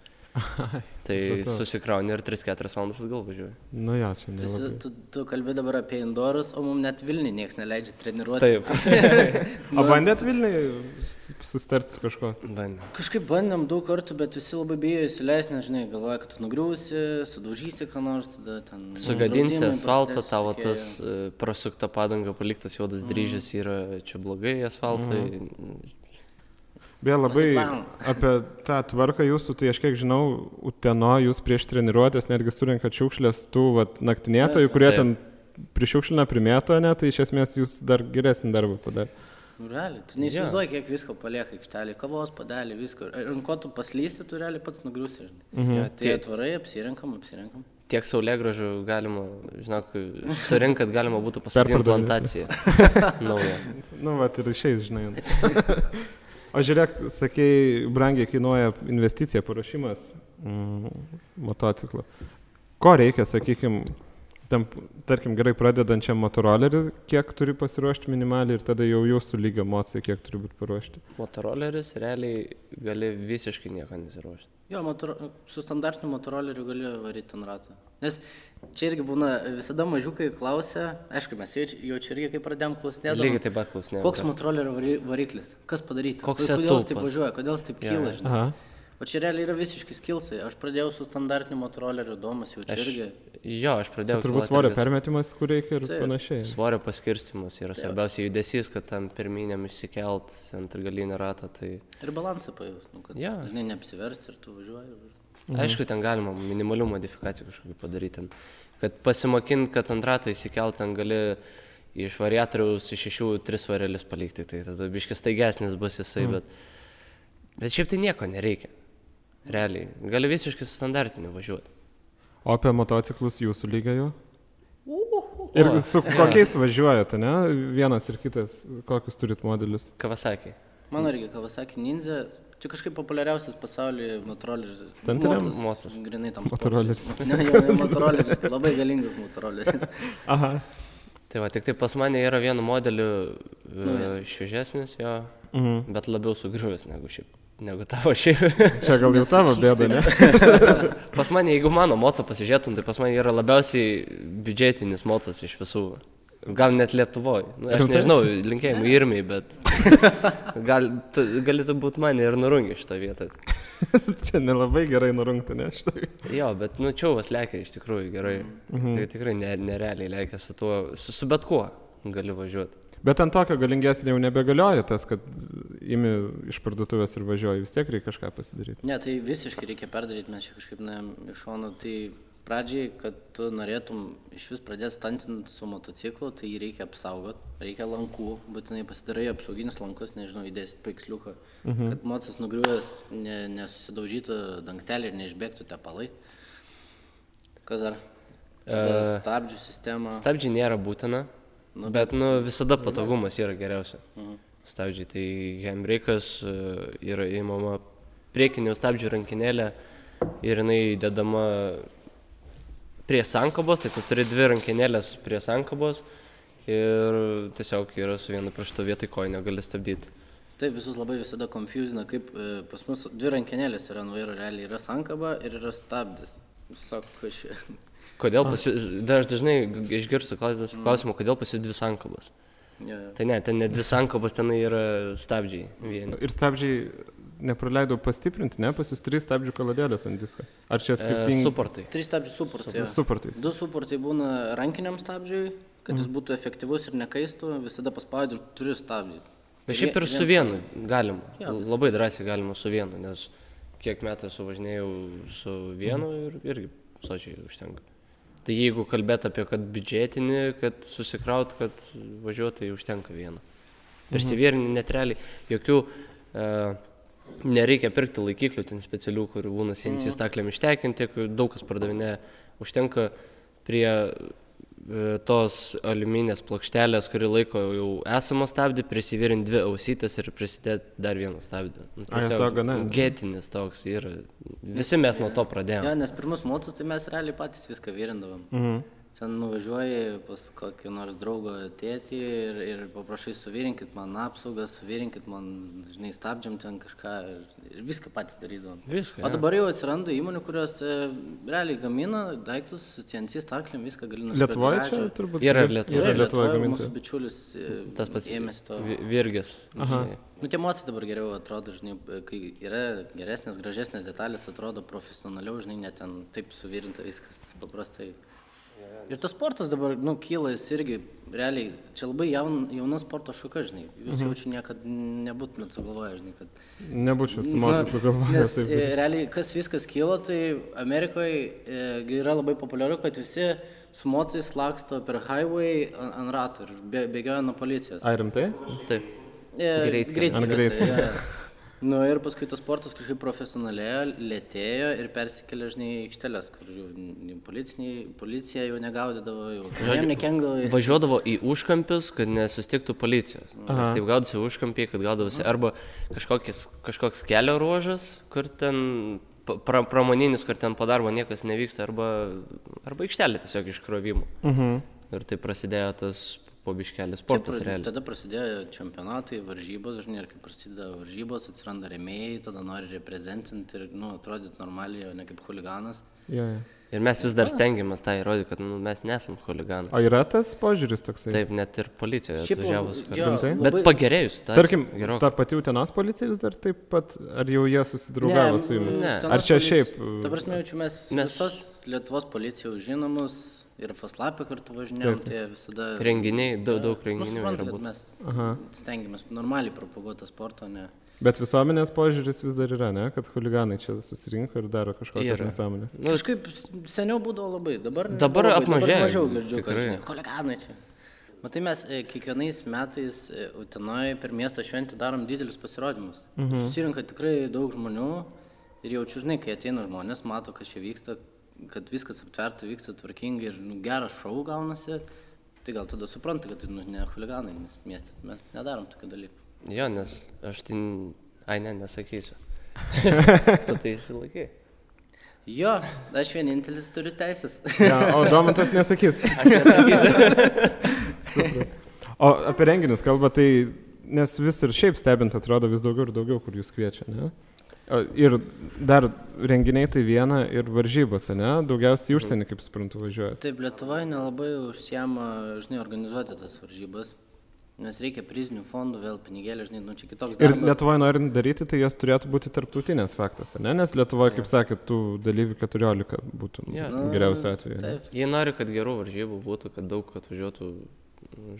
Tai susikrauni ir 3-4 valandas atgal važiuoji. Nu jo, čia Tu, nelabai. tu, tu kalbė dabar apie indorus, o mums net Vilniui niekas neleidžia treniruoti. [laughs] O bandėt Vilniui susitarti su kažko? Bandė. Kažkaip bandėm daug kartų, bet visi labai bijo įsileisti, nes, žinai, galvoja, kad tu nugriūsi, sudaužysi ką nors, tada ten... Sugadinsi asfaltą, tavo visokie. tas e, prasukta padanga, paliktas juodas dryžis yra čia blogai asfaltui. Beje, labai apie tą tvarką jūsų, tai aš kiek žinau, Uteno jūs prieš treniruotės netgi surinkat šiukšlės tų vat, naktinėtojų, kurie ten prišiukšlina primėto, ne, tai iš esmės jūs dar geresnį darbą padarė. Nu, realiai, tu neįsivaizduoji, kiek visko palieka aikštelė, kavos padelį, visko. Ir ant ko tu paslysi, tu realiai pats nugriūsi. žinai. Mhm. Tai atvarai, apsirinkam, apsirinkam. Tiek saulėgražų galima, žinok, surinkat galima būtų [laughs] pasakyti plantaciją. [laughs] Naują. Nu, va, ir išeis, žinai. [laughs] O žiūrėk, sakei, brangiai kainuoja investicija, paruošimas mm, motociklo. Ko reikia, sakykime, tam, tarkim, gerai pradedančiam motorolerį, kiek turi pasiruošti minimaliai ir tada jau jūsų lygio mocijai, kiek turi būti paruošti. Motoroleris realiai gali visiškai nieko nesiruošti. Jo, motor, su standartiniu motoroleriu gali varyti ant rato. Nes čia irgi būna visada mažiukai klausia, aišku, mes jau čia, jau čia irgi kaip pradėjom klausinėti. Lygiai taip pat klausinėjau. Koks motorolerio vari- variklis? Kas padaryta? Koks Kodėl jis taip važiuoja? Kodėl jis taip Jo, kyla? žinai? Aha. O čia realiai yra visiškai skilsai. Aš pradėjau su standartiniu motoroleriu domas jau čia Aš, irgi. jo, aš pradėjau. Turbūt kilot svorio irgi- permetimas, kur reikia ir Taip. panašiai. Svorio paskirstimas yra svarbiausia judesys, kad tam pirminiam išsikelt ant galinį ratą. Tai Ir balansą pajus, nu, kad Jo. žinai, neapsiversti ir tu važiuoji. Ir... Mhm. Aišku, ten galima minimalių modifikacijų kažkokį padaryti. Ten. Kad pasimokint, kad ant rato įsikelt, ten gali iš variatoriaus iš šešių tris varelius palikti. Tai tada biškis taigesnis bus jisai, mm. bet, bet šiaip tai nieko nereikia. Realiai. Gali visiškai su standartiniu važiuoti. O apie motociklus jūsų lygio jau? Ir su kokiais važiuojate, ne? Vienas ir kitas, kokius turit modelius? Kavasakė. Mano irgi Kawasaki Ninja. Čia kažkaip populiariausias pasaulyje motoroleris. Motus, Motus. Grinai tam. Motoroleris. Ne, jau ne motoroleris. Labai galingas motoroleris. [laughs] Aha. Tai va, tik tai pas mane yra vienu modeliu Naujas. šviežesnis jo, Mhm. bet labiau sugriuvęs negu šiaip. Negu tavo šiaip. Čia gal jau tavo bėda, ne? [laughs] Pas mane, jeigu mano mocą pasižiūrėtum, tai pas mane yra labiausiai biudžetinis mocas iš visų. Gal net Lietuvoje. Nu, aš nežinau, linkėjimai irmiai, bet gal, galėtų būti mane ir nurungę šitą vietą. [laughs] Čia nelabai gerai nurungta, ne? Štai. Jo, bet nu čiauvas lėkia iš tikrųjų gerai. Mhm. Tai tikrai ne, nerealiai lėkia su tuo, su, su bet kuo gali važiuoti. Bet ant tokio galingesnio jau nebegalioja tas, kad imi iš parduotuvės ir važiuoji, vis tiek reikia kažką pasidaryti. Ne, tai visiškai reikia perdaryti, mes čia kažkaip nuėjom iš šono. Tai pradžiai, kad tu norėtum iš vis pradėti stantinti su motociklu, tai jį reikia apsaugoti, reikia lankų, būtinai pasidarai apsauginius lankus, nežinau, įdėsit paiksliuką, mhm. kad mocas nugriuvęs ne, nesusidaužytų dangtelį ir neišbėgtų tepalai. Kas dar? Tada E, Stabdžių sistema. Stabdžiai nėra būtina, Nu, bet nu, visada patogumas yra geriausia. Mhm. Stabdžiai tai handbrake'as e, yra įmama priekinė stabdžių rankinėlė ir jinai dedama prie sankabos, tai tu turi dvi rankinėlės prie sankabos ir tiesiog yra su vienu pirštu vietoj kojinio gali stabdyti. Taip, visus labai visada confusina, kaip e, pas mus dvi rankenėlės yra nuo vairo, realiai yra sankaba ir yra stabdis. Sako, aš... Kodėl pas jūs, aš dažnai išgirstu klaus- klausimą, kodėl pas jūs dvi sankabos. Ja. Tai ne, ten ne dvi sankabos, ten yra stabdžiai vieni. Ir stabdžiai nepraleidau pastiprinti, ne? Pas jūs trys stabdžių kaladėlės ant disko. Ar čia E, skirtingi? suportai. Trys stabdžių suportai. ja. Suportais. Du suportai būna rankiniam stabdžiui, kad jis būtų efektyvus ir nekaistų, visada paspaudži ir turi stabdį. Bet šiaip ir su vienu galima. Jo, vis- Labai drąsiai galima su vienu, nes kiek metų esu važinėjau su vienu ir irgi sočiai užtenka. Tai jeigu kalbėt apie, kad biudžetinį, kad susikraut, kad važiuoti, tai užtenka vieno. Persivierinį net realiai jokių e, nereikia pirkti laikiklių ten specialių, kurių būna CNC staklėm ištekinti, kur daug kas pardavinė. Užtenka prie tos aliuminės plokštelės, kuri laiko jau esamą stabdį, prisivirinti dvi ausytės ir prisidėti dar vieną stabdį. Nu, Ai, to gana. Gėtinis toks ir visi mes nuo to Ja, pradėjome. nes pirmus motus tai mes realiai patys viską vyrindavom. Mhm. Sen nuvažiuoji pas kokį nors draugo tėtį ir, ir paprašai suvirinkit man apsaugą, suvirinkit man, žinai, stabdžiam ten kažką ir, ir viską patys darydavom. Viską, O dabar jau atsiranda įmonių, kurios e, realiai gamina daiktus su CNC staklėm, viską gali nusipirkti. Lietuvoje čia turbūt. Yra Lietuvoje. Yra Lietuvoje Lietuvoje, mūsų bičiulis e, Tas pats ėmėsi to. Vi- Virgis. Aha. Nu, tie mocijai dabar geriau atrodo, žinai, kai yra geresnės, gražesnės detalės, atrodo profesionaliau, žinai, net ten taip suvirinta viskas paprastai. Ir tas sportas dabar, nu, kyla jis irgi, realiai, čia labai jaun, jauna sporto šaka, žinai, jūs mhm. jaučiu niekada nebūtumėt sugalvoję, žinai, kad... Nebūčiau su mocu sugalvojęs Nes taip. e, realiai, kas viskas kyla, tai Amerikoje e, yra labai populiaru, kad visi su mocais laksto per highway an- ant ratų ir bė- bėgioja nuo policijos. Ai, rimtai? Taip. E, Greitkelis. Nu ir paskui tas sportas kažkaip profesionalėjo, lėtėjo ir persikėlė, žinai, į aikštelės, kur jau policija jau negaudydavo, jau žodžiu, nekengdavo. Važiuodavo į užkampius, kad nesustiktų policijos. Aha. Taip gaudavosi užkampiai, kad gaudavosi arba kažkokis, kažkoks kelio ruožas, kur ten pra, pramoninis, kur ten po darbo niekas nevyksta, arba, arba aikštelė tiesiog iškrovimų. Mhm. Ir taip prasidėjo tas pobiškelis Čia sportas pra- realiai. Tada prasidėjo čempionatai, varžybos, žinai, ir kai prasideda varžybos, atsiranda remėjai, tada nori reprezentinti ir, nu, atrodyti normaliai, o ne kaip huliganas. Ja, ja. Ir mes vis dar stengiamės tą įrodyti, kad nu, mes nesam huliganai. O yra tas požiūris toksai? Taip, net ir policijoje Šiaip atvažiavus. labai- jo, Rimtai? Bet labai- pagerėjus. situacija Tarkim, gerokai. ta pati Utenos policija vis dar taip pat, ar jau jie susidraugavo su jumis? ne. Ar čia policija- šiaip, Ta prasme, jaučiu, Mes- mes visos Lietuvos policijos žinomus ir Faslapė kartu važinėjom, tai visada... Renginiai, daug, daug Nu, renginių suprantu, yra kad mes Aha. stengiamės normaliai propaguoti tą sportą, ne... Bet visuomenės požiūris vis dar yra, ne? Kad huliganai čia susirinko ir daro kažkokias nesąmonės. Nu, Kažkaip seniau būdavo labai, dabar... Dabar apmažėjo, mažiau girdžiu, kad huliganai čia. Matai, mes e, kiekvienais metais e, Utenoje per miesto šventę darom didelius pasirodymus. Mhm. Susirinka tikrai daug žmonių ir jaučiu, žinai, kai ateina žmonės, mato, kad čia vyksta, kad viskas aptverta, vyksta tvarkingai ir nu, geras šau gaunasi, tai gal tada supranta, kad tai nu, ne huliganai, nes mieste mes nedarom tokių dalykų. Jo, nes aš tai... Ai, ne, nesakysiu. [laughs] tu tai įsilaikai. Jo, aš vienintelis turiu teisės. Ja, o Domantas nesakys. Aš nesakysiu. [laughs] O apie renginius kalba, tai nes vis ir šiaip stebint atrodo vis daugiau ir daugiau, kur jūs kviečia, ne? Ir dar renginiai tai viena ir varžybose, ne? Daugiausiai į užsienį, kaip suprantu, važiuojate. Taip, Lietuvoje nelabai užsiema, žinai, organizuoti tas varžybas, nes reikia prizinių fondų, vėl pinigėlį, žinai, nu čia kitoks Ir darbas. Lietuvoje norint daryti, tai jos turėtų būti tarptautinės faktas, ne? Nes Lietuvoje, kaip sakėt, tų dalyvių 14 būtų Jo. nu, geriausiu atveju. Taip, Jei nori, kad gerų varžybų būtų, kad daug atvažiuotų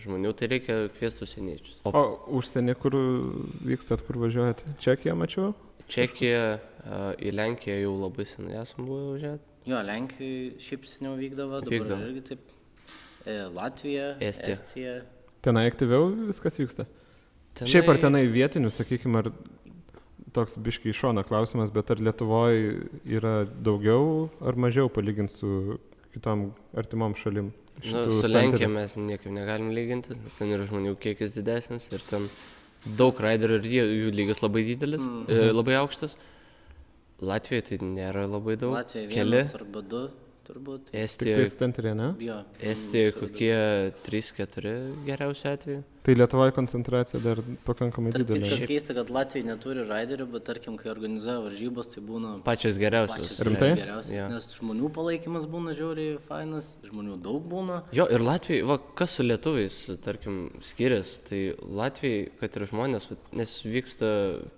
žmonių, tai reikia kviesti užsieniečius. O O užsienį, kur vykstat, kur važiuojate? Čekiją mačiau? Čekija, į Lenkiją jau labai senai esam buvę važiuoti. jo, Lenkijoje šiaip seniau vykdavo, dabar Vykdavo. irgi taip. E, Latvija, Estija. Estija. Tenai aktyviau viskas vyksta. Tenai... Šiaip ar tenai vietinių, sakykime, ar toks biškiai iš šono klausimas, bet ar Lietuvoje yra daugiau ar mažiau palyginti su kitom artimom šalim? Nu, šitų su stantelių? Lenkija mes niekaip negalim lyginti, nes ten yra žmonių kiekis didesnis ir ten daug raiderių ir jie, jų lygis labai didelis, mm. e, labai aukštas. Latvijoje tai nėra labai daug. Latvija Keli. vienas arba du, turbūt. Tik tai stenterė, ne? Jo. Estijoje kokie 3-4 geriausiu atveju. Tai Lietuvoje koncentracija dar pakankamai Tarp didelė. kitko keista, kad Latvija neturi raiderių, bet tarkim, kai organizuoja varžybos, tai būna Pačios geriausios. pačios Rimtai? geriausios. Jo. Nes žmonių palaikymas būna žiauriai fainas, žmonių daug būna. Jo, ir Latvijai, va, kas su lietuviais, tarkim, skiriasi, tai Latvijai, kad ir žmonės, nes vyksta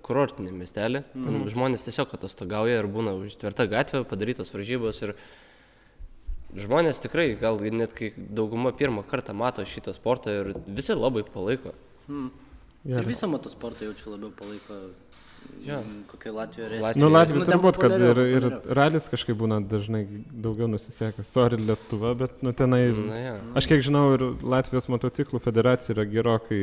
kurortinė miestelė, mm. ten žmonės tiesiog atostogauja ir būna užtverta gatvė, padarytos varžybos ir žmonės tikrai, gal net kai dauguma pirmą kartą mato šitą sportą ir visi labai palaiko. Ir visą motosportą jaučiu labiau palaiko. Jo. mm, Kokia Latvija ir Latvija. Nu, Latvija Nu, turbūt, kad ir, ir ralis kažkaip būna dažnai daugiau nusisekęs. Sorry Lietuva, bet nu tenai... Na, ja. Aš kiek žinau, ir Latvijos motociklų federacija yra gerokai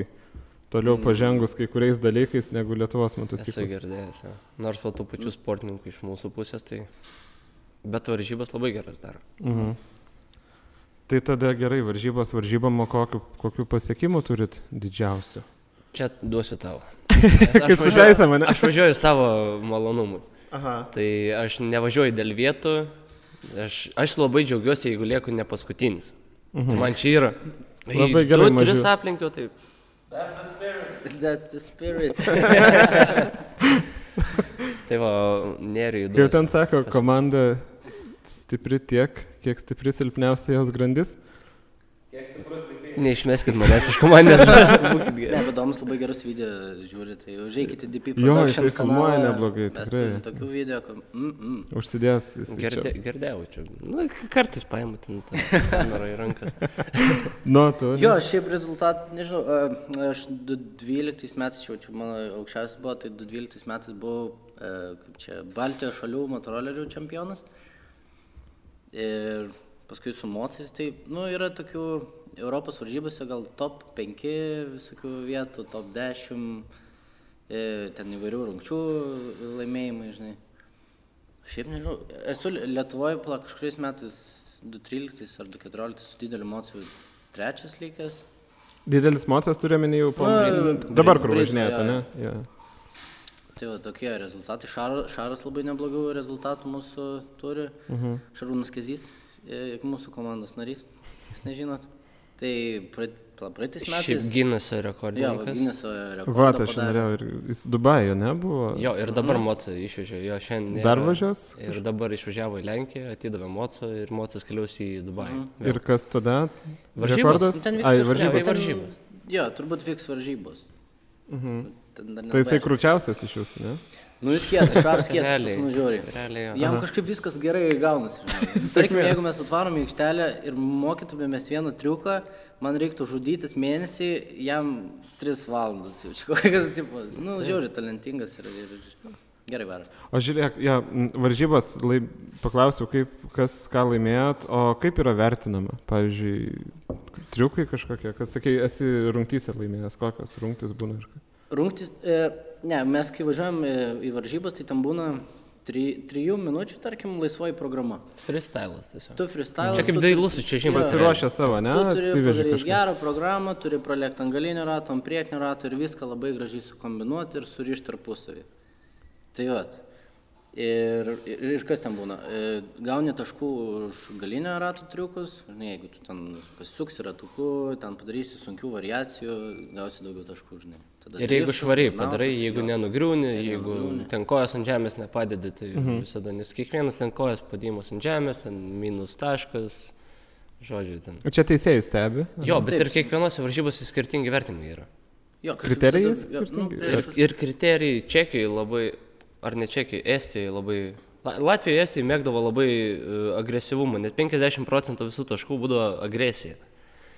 toliau pažengus kai kuriais dalykais negu Lietuvos Esu motociklų. girdėjęs. Ja. Nors va tų pačių sportininkų iš mūsų pusės, tai... Bet varžybas labai geras daro. Mhm. Tai tada gerai, varžybos varžybom, kokiu, kokiu pasiekimu turit didžiausiu? Čia duosiu tau. [laughs] Kaip su teisė mane? Aš važiuoju savo malonumui. Aha. Tai aš nevažiuoju dėl vietų. Aš, aš labai džiaugiuosi, jeigu lieku ne paskutinis. Mhm. Tai man čia yra. Labai gerai, Du, tris aplinkiau, tai That's the spirit. [laughs] Tai va, nerijų Kaip ten sako, komanda stipri tiek, kiek stipri silpniausia jos grandis. Neišmeskit manęs iš komandės. [laughs] Būkit Ne, įdomus labai gerus video žiūri, tai užeikite DP Jo, jisai filmuoja neblogai, tikrai. Tokių video, kur... Mm -mm. Užsidės jis. į Gerde, čia. gerdėjau čia. Nu, kartais paimu ten tą kamerą į rankas. [laughs] Nu, tu. ne? Jo, šiaip rezultat, nežinau, aš 2012 metais, čia jau mano aukščiausias buvo, tai 2012 metais buvau, kaip čia, Baltijos šalių motorolerių čempionas. Ir paskui su mocais, tai, nu, yra tokių Europos varžybose gal top 5 visokių vietų, top 10, e, ten įvairių rungčių laimėjimai, žinai. Šiaip nežinau, esu Lietuvoje pala kažkuriais metais 2013 ar 2014 su dideliu mocijų trečias likęs. Didelis mocas turi menį jau po... Nu, Dabar kur važinėjate, ne? jo. Tai va tokie rezultatai. Šaras, šaras labai neblogų rezultatų mūsų turi. -huh. Šarūnas Kezys, e, mūsų komandos narys, jūs nežinot. Tai praeitais Šiaip metais... Gineso Jo, rekordininkas. Gineso rekordą. Va, aš norėjau ir jis Dubajuje nebuvo. Jo, ir dabar Moca išvežė, jo šiandien. Dar važiuos? Ir dabar išvažiavo į Lenkiją, atidavė Moca ir Mocas keliaus į Dubajų. Ir kas tada? Varžybos? Rekordas? Ai, varžybos. Jo. Jo, turbūt vyks varžybos. Mhm. Tai jisai krūčiausias iš jūsų, ne? Nu, jis kietas, šaras kietas, Realiai. nu žiūri. Realiai, jo. Jam kažkaip viskas gerai gaunasi. žinai. [laughs] Tarkim, jeigu mes atvarom į aikštelę ir mokytumėmės vieną triuką, man reiktų žudytis mėnesį, jam 3 valandas kokias, tipo, nu, žiūri, talentingas ir, ir, ir gerai varo. O žiūrėk, ja, varžybas, lai, paklausiau, kaip, kas ką laimėjot, o kaip yra vertinama? Pavyzdžiui, triukai kažkokie, kas sakai, esi rungtysė laimėjęs, kokios rungtys būna ir ką? Rungtis, e, ne, mes kai važiuojam e, į varžybas, tai tam būna 3 minučių, tarkim, laisvoji programa. Freestylas tiesiog. Tu freestyle. Čia kaip dailus čia žinai. Pasiruošę savo, ne? Tu turi padaryti gerą programą, turi pralėkti ant galinio rato, ant priekinio rato ir viską labai gražiai sukombinuoti ir surišti tarpusavį. Tai vat. Ir, ir, ir kas ten būna? E, Gauni taškų už galinio rato triukus, žinai, jeigu tu ten pasisuksi ratuku, ten padarysi sunkių variacijų, gausi daugiau taškų, žinai. Tada Ir jeigu švariai padarai, jeigu nenugriūni, jeigu ten kojas ant žemės nepadedi, tai Mhm. visada, nes kiekvienas ten kojas padėjimas ant žemės, ten minus taškas, žodžiu, ten. O Čia teisėjai stebi. Jo, bet Taip. ir kiekvienose varžybose skirtingi vertimai yra. Jo, Kriterijai visada- jo, nu, skirtingi? Ir, prieš- ir kriterijai Čekijai labai, ar ne Čekijai, Estijai labai. La- Latvijai, Estijai mėgdavo labai uh, agresyvumą, net 50 procentų visų taškų būdavo agresija.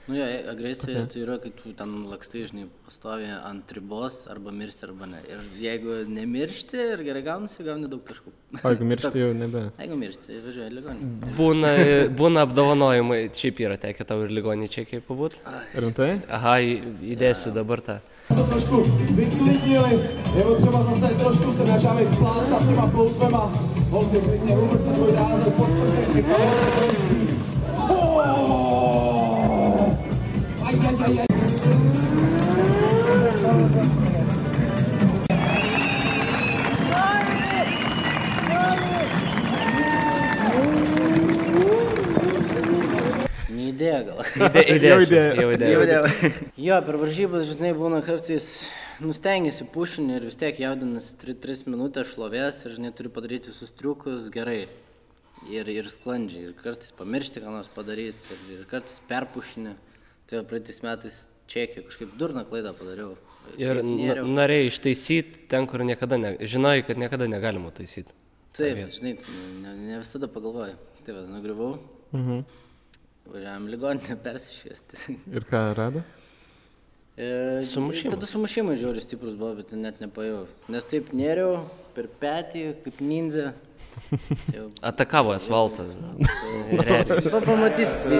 Nu, jo, agresija tai yra, kai tu ten lakstai, žinai, pastovi ant ribos arba miršti arba ne. Ir jeigu nemiršti ir gerai gaunasi, gauni daug taškų. O jeigu miršti jau nebe. [laughs] Jeigu miršti, važiuoji į ligoninę. Būna, būna apdovanojimai, šiaip yra tekę tau ir ligonį Čekijai pabūti. Rimtai? Aha, įdėsiu dabar tą. Trošku vyklidnili, je potřeba zase trošku se načávit plácat těma ploutvema. Holky, klidně vůbec se tvoj název, podprsenky, kalorky. Aj, aj, aj, aj. Įdė, įdėsiu, idėja. jau įdėjau. Jau dėl. Jo, per varžybas, žinai, būna kartais nustengiasi pušinį ir vis tiek jaudinasi 3 minutės šlovės ir, žinai, turi padaryti visus triukus gerai. Ir, ir sklandžiai. Ir kartais pamiršti, ką nors padaryti. Ir, ir kartais perpušinį. Tai praeitais metais čekį kažkaip durną klaidą padariau. Ir norėjai ištaisyti ten, kur niekada, ne, žinojai, kad niekada negalima taisyti. Taip, žinai, ne, ne visada pagalvoji. Tai va, nugriuvau. Mhm. Važiavam ligoninę [laughs] persišviesti. Ir ką rado? E, Sumušimai. Tada sumušimai žiauriai stiprus buvo, bet net nepajau. Nes taip nėriau per petį, kaip. [laughs] Jau, Atakavo asfaltą. [laughs] Realiai. pa- pamatysit E.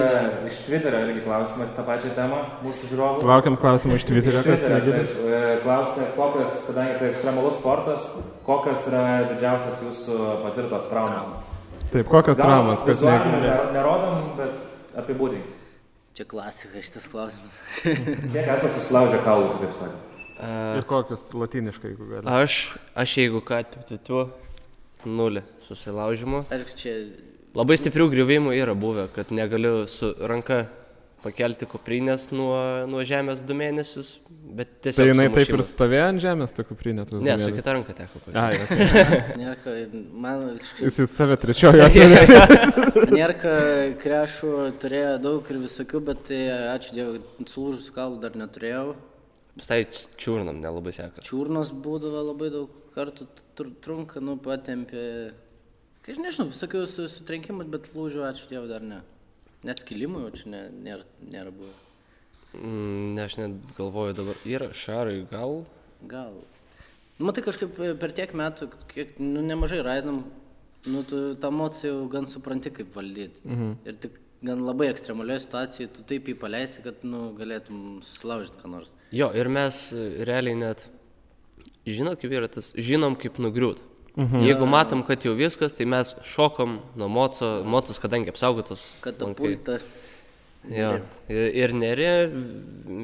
Iš Twitterio irgi klausimas tą pačią temą mūsų žiūrovų. Laukiam klausimų iš Twitterio, kas Twitterio, taip, e, Klausia, kokios, kadangi tai ekstremalus sportas, kokios yra didžiausios jūsų patirtos traumos? Taip, kokios traumas, kas Nerodom, bet apibūdink. Čia klasika šitas klausimas. [laughs] Kiek esate susilaužę kaulų, taip sakant? Ir kokios latiniškai, jeigu gali. Aš, aš jeigu ką, tu, nulį susilaužimo. Aišku, čia Labai stiprių griuvimų yra buvę, kad negaliu su ranka pakelti kuprinės nuo, nuo žemės du mėnesius, bet tiesiog... Tai jinai taip ir sumušimas. stovėjo ant žemės, tokių prinėtus. Ne, su kita ranka teko pakelti. Ai, okay. [laughs] nėra, man jis į save trečiojo [laughs] asmenį. nėra krešų turėjo daug ir visokių, bet tai ačiū Dievui, sulūžusių kaulų dar neturėjau. Visai čiurnam nelabai seka. Čiurnos būdavo labai daug kartų tr trunka, nu, patempė. Kai aš nežinau, visokių su, sutrenkimų, bet lūžių, ačiū Dievui, dar ne. Net skilimų jau čia ne, nėra, nėra buvę. Mm, ne, aš net galvoju dabar, yra šarai gal. Gal. Nu, Matai, kažkaip per tiek metų, kiek, nu, nemažai raidam, nu, tu tą emociją gan supranti, kaip valdyti. Mhm. Ir tik gan labai ekstremalioje situacijoje tu taip jį paleisi, kad, nu, galėtum susilaužyti ką nors. Jo, ir mes e, realiai net, žinot, kaip yra tas, žinom, kaip nugriūt. Mhm. Jeigu matom, kad jau viskas, tai mes šokom nuo moco, mocas, kadangi apsaugotas. Kad lankai. apulta. Jo. Ir, ir neri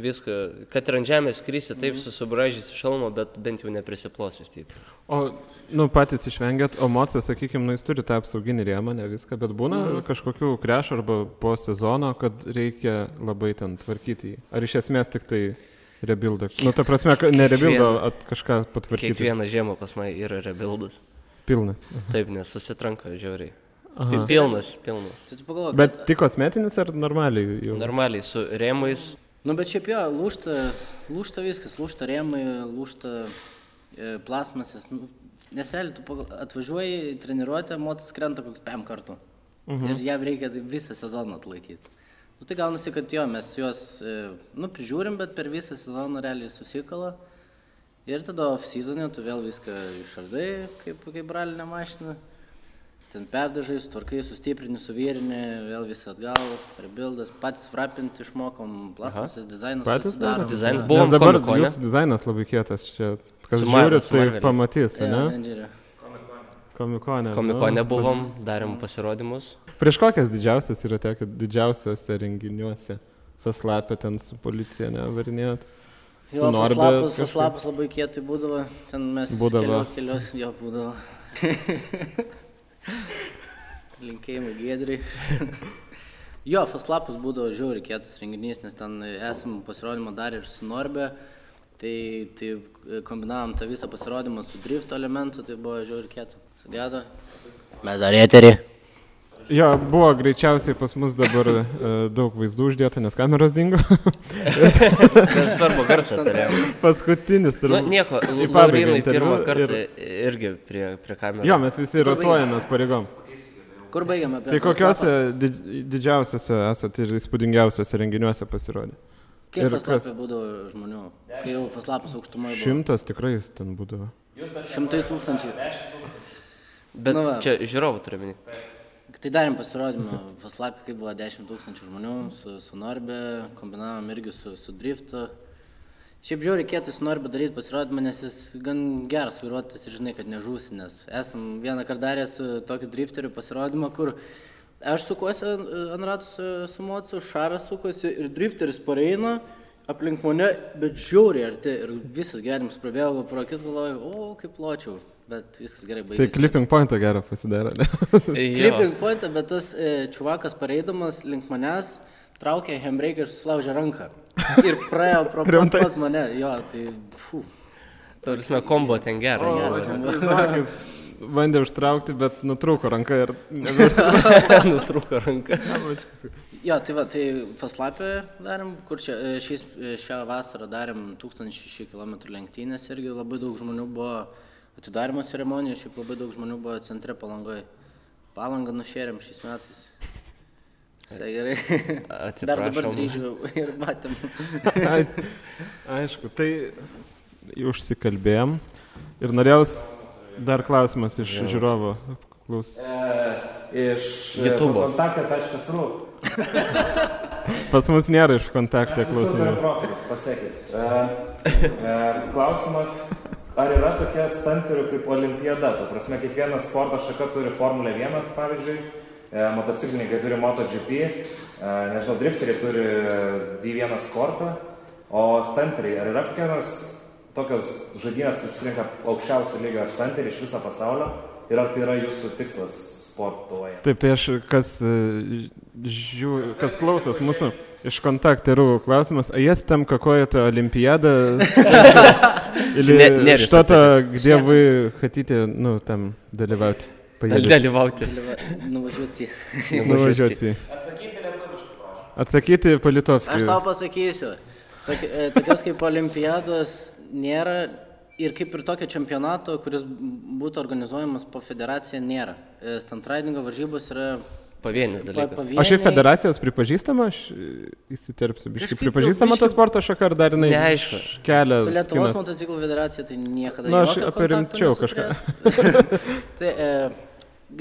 viską, kad ir ant žemės krysi, taip Mhm. susubražysi šalmo, bet bent jau neprisiplosis taip. O, nu, patys išvengėt, o mocas, sakykime, nu, jis turi tą apsauginį rėmą, ne viską, bet būna Mhm. kažkokių krešų arba po sezono, kad reikia labai ten tvarkyti jį. Ar iš esmės tik tai rebuildą? Nu, ta prasme, ne rebuildą, at kažką patvarkyti. Kiekvieną žiemą pas mane yra rebildas. Pilnas. Taip, nes susitranka žiauriai. Aha. Pi- Pilnas, pilnas. Tai tu pagalvok, kad- Bet tik kosmetinis ar normaliai jau? Normaliai su rėmais. Nu, bet šiaip jo, lūšta, lūšta viskas, lūšta rėmai, lūšta e, plasmasės. Nu, nes realiai tu pagal- atvažiuoji treniruotę, motas krenta kokius pem kartų. Mhm. Ir jam reikia visą sezoną atlaikyti. Nu, tai gaunasi, kad jo, mes juos, e, nu, prižiūrim, bet per visą sezoną realiai susikala. Ir tada off-seasonė tu vėl viską išardai, kaip, kaip bralinė mašina. Ten perdažai, sutvarkai, sustiprini, suvyrini, vėl visą atgal, rebuildas, patys frapinti išmokom, plasmasės dizainas. Patys darot? Dizainas Nes buvom dabar jūsų dizainas labai kietas čia. Kas žiūri, tai pamatys, Jo, ne? Avengerių. Komikone. Komikone nu, buvom, darėm pasirodymus. Prieš kokias didžiausias yra tekę didžiausiuose renginiuose? Tas lapė ten su policija nevarinėjot. Su Jo, Norbert Faslapas, labai kietai būdavo, ten mes Būdavo. kelios, kelios jo būdavo. [laughs] Linkėjimai gėdriai. [laughs] jo, faslapas būdavo žiauri kietas renginys, nes ten esam pasirodymą darę ir su Norbe. Tai, tai kombinavom tą visą pasirodymą su drifto elementu, tai buvo žiauri kietų. Sudėdo. Mes dar eterį. Jo, buvo greičiausiai pas mus dabar e, daug vaizdų uždėta, nes kameros dingo. Svarbu garsą turėjom. Paskutinis Nu, turbūt. nieko, į pabaigą Laurinui interviu pirmą ir- kartą irgi prie, prie kameros. Jo, mes visi rotuojamės pareigom. Kur baigiame Tai kokiuose did- didžiausiuose esate ir įspūdingiausiuose renginiuose pasirodė? Kiek ir faslapė būdavo žmonių? Kai jau faslapas aukštumoje buvo. Šimtas tikrai ten būdavo. Šimtai tūkstančių. Bet Nu va. čia žiūrovų turiu minį. Tai darėm pasirodymą, [laughs] Faslapį, kai buvo 10 tūkstančių žmonių, su, su Norbe, kombinavom irgi su, su Driftu. Šiaip žiūrėjau, reikėtų su Norbe daryti pasirodymą, nes jis gan geras vairuotojas ir žinai, kad nežūsi, nes esam vieną kartą darę su tokiu drifteriu pasirodymą, kur aš sukuosi ant ratų su, su mocu, šaras sukosi ir drifteris pareina aplink mane, bet žiauriai arti ir visas gyvenimas prabėgo pro akis, galvoju, o kaip pločiau, bet viskas gerai Tai baigėsi. clipping pointą gerą pasidarė. ne? [laughs] Clipping pointą, bet tas e, čuvakas pareidamas link manęs, traukė Hembreiką ir susilaužė ranką. Ir praėjo pro [laughs] pat, mane, jo, tai, fu. Tarsi kombo ten gerai. O, gerai. [laughs] bandė užtraukti, bet nutrūko ranka ir. Nutrūko ranka. Jo, tai va, tai Faslapė darėm, kur čia e, šiais, e, šią vasarą darėm 1006 km lenktynės irgi labai daug žmonių buvo atidarimo ceremonija, šiaip labai daug žmonių buvo centre palangoje. Palangą nušėrėm šiais metais. Visai gerai. Dar dabar grįžau ir matėm. Ai, [laughs] Aišku, tai jau užsikalbėjom. Ir norėjau dar klausimas iš žiūrovo. Klaus. E, iš YouTube'o. kontaktė.ru. [laughs] Pas mus nėra iš kontaktą klausimų. pasekit. E, e, klausimas, ar yra tokie stanterių kaip olimpiada? Ta prasme, kiekviena sporto šaka turi Formulę 1, pavyzdžiui, e, motociklininkai turi MotoGP, e, nežinau, drifteriai turi D1 sportą, o stanteriai, ar yra kokie nors tokios žaidynės, kur susirinka aukščiausio lygio stanteriai iš viso pasaulio? Ir ar tai yra jūsų tikslas sportuoja? Taip, tai aš, kas, e, žiū, kas klausos mūsų iš kontakterų klausimas, а есть там какая-то олимпиада? Не- Или не что-то, где вы хотите, ну, там, dalyvauti? Поедете? Dalyvauti. Nuvažiuoti. Nuvažiuoti. Atsakyti Aš Palitovskį. tau pasakysiu. Toki- e, Tokios kaip olimpiados nėra ir kaip ir tokio čempionato, kuris būtų organizuojamas po federaciją, nėra. E, Stantridingo varžybos yra Pavienis pa- dalykas. O šiaip federacijos pripažįstama, aš e, įsiterpsiu, biškai pripažįstama ta sporto šaka, ar dar jinai Neaišku. kelia Su Lietuvos skinas? motociklų federacija tai niekada Nu, aš jokio apie rimčiau kažką. [laughs] tai e,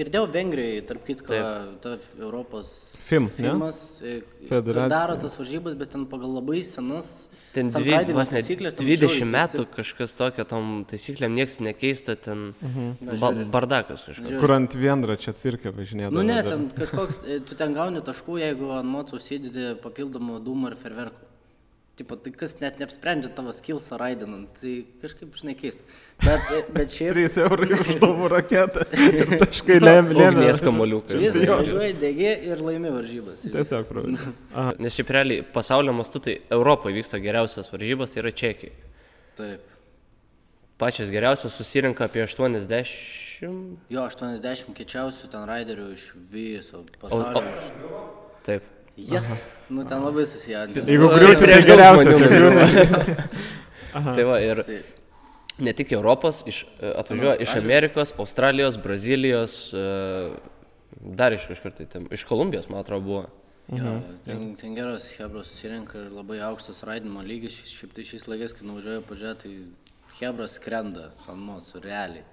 girdėjau Vengrijai, tarp kitko, ta Europos Film, ne? filmas e, Federacija. daro tas varžybas, bet ten pagal labai senas Ten dvi, vos ne taisyklės, ten 20 žiauriai metų kažkas tokio tom taisyklėm nieks nekeista, ten Mhm. ba bardakas kažkas. Kur ant vienračio cirke važinėdavo. Nu ne, ten kažkoks, e, tu ten gauni taškų, jeigu ant moco užsidedi papildomų dūmų ir ferverkų. Tipo, tai kas net neapsprendžia tavo skilsą raidinant, tai kažkaip žinai keista. Bet, bet šiaip [laughs] 3 eurai už dūmų raketą. [laughs] Taškai lėmė. Ugnies kamoliukai. vis važiuoji, degi ir laimi varžybas. Tiesiog, pravai. Nes šiaip realiai pasaulio mastu tai Europoje vyksta geriausias varžybas, tai yra Čekija. Taip. Pačias geriausias susirinka apie 80. Jo, 80 kečiausių ten raiderių iš viso O, pasaulio. o, Iš... taip. Jas. Nu, ten labai susijaudinti. Jeigu griūti, tai geriausias. [laughs] Tai va, ir Tai- ne tik Europos, iš, e, atvažiuoja iš Amerikos, Australijos, Brazilijos, e, dar iš kažkur tai, ten, iš Kolumbijos, man atrodo, buvo. Jo, ten, ten geras Hebros susirinka ir labai aukštas raidimo lygis. Šiaip tai šiais laikais, kai nuvažiuoju pažiūrėti, tai Hebras skrenda ant moco, realiai.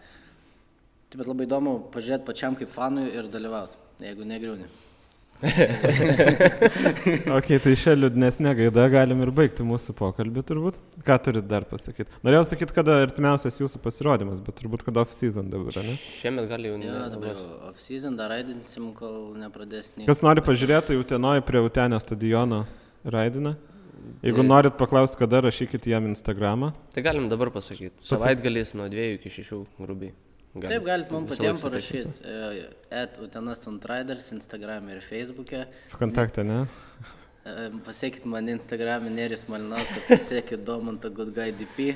Taip pat labai įdomu pažiūrėti pačiam kaip fanui ir dalyvauti, jeigu negriūni. [laughs] Ok, tai šią liūdnesnę gaidą galim ir baigti mūsų pokalbį turbūt. Ką turit dar pasakyti? Norėjau sakyti, kada artimiausias jūsų pasirodymas, bet turbūt kada off-season dabar, ne? Šiemet gali jau Jo, dabar nebus. jau off-season dar raidinsim, kol nepradės nei. Kas nori pažiūrėti, jau tenoj prie Utenio stadiono raidina. Jeigu norit paklausti, kada rašykit jam Instagramą. Tai galim dabar pasakyti. Savaitgaliais nuo 2 iki 6 grubiai. Galim. Taip, galit mums patiems parašyti. Et Utenas Traders Instagram ir Facebook'e. Kontaktą, ne? E, Pasiekit mane Instagram, Neris Malinauskas, pasiekit Domantą Good Guy DP.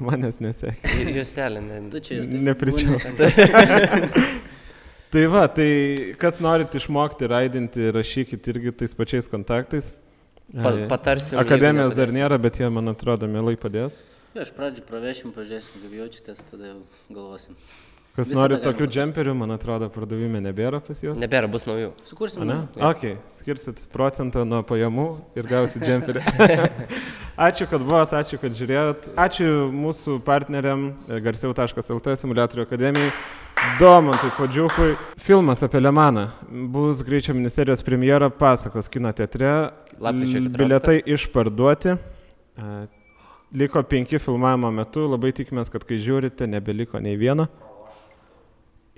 Manęs nesekė. Ju- Justelė, ne. Tu čia ir taip Nepričiau. [laughs] Tai va, tai kas norit išmokti raidinti, rašykit irgi tais pačiais kontaktais. Pa, jeigu Akademijos dar nėra, bet jie, man atrodo, mielai padės. Jo, iš pradžių pravešim, pažiūrėsim, kaip jaučiatės, tada jau galvosim. Kas Visada nori tokių džemperių, man atrodo, pardavime nebėra pas juos. Nebėra, bus naujų. Sukursim. Ne? naują. Ok, skirsit procentą nuo pajamų ir gausit [laughs] džemperį. [laughs] ačiū, kad buvot, ačiū, kad žiūrėjot. Ačiū mūsų partneriam e, garsiau.lt simulatorių akademijai. Domantui Padžiukui. Filmas apie Lemaną. Bus greičio ministerijos premjera pasakos kino teatre. Lapkričio L- 14. Bilietai išparduoti. Liko penki filmavimo metu. Labai tikimės, kad kai žiūrite, nebeliko nei vieno.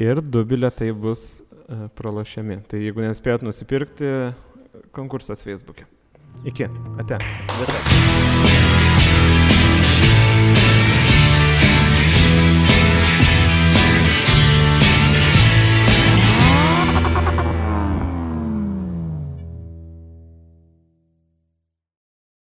Ir du bilietai bus e, pralošiami. Tai jeigu nespėjot nusipirkti, konkursas Facebook'e. Iki. Ate. Visą.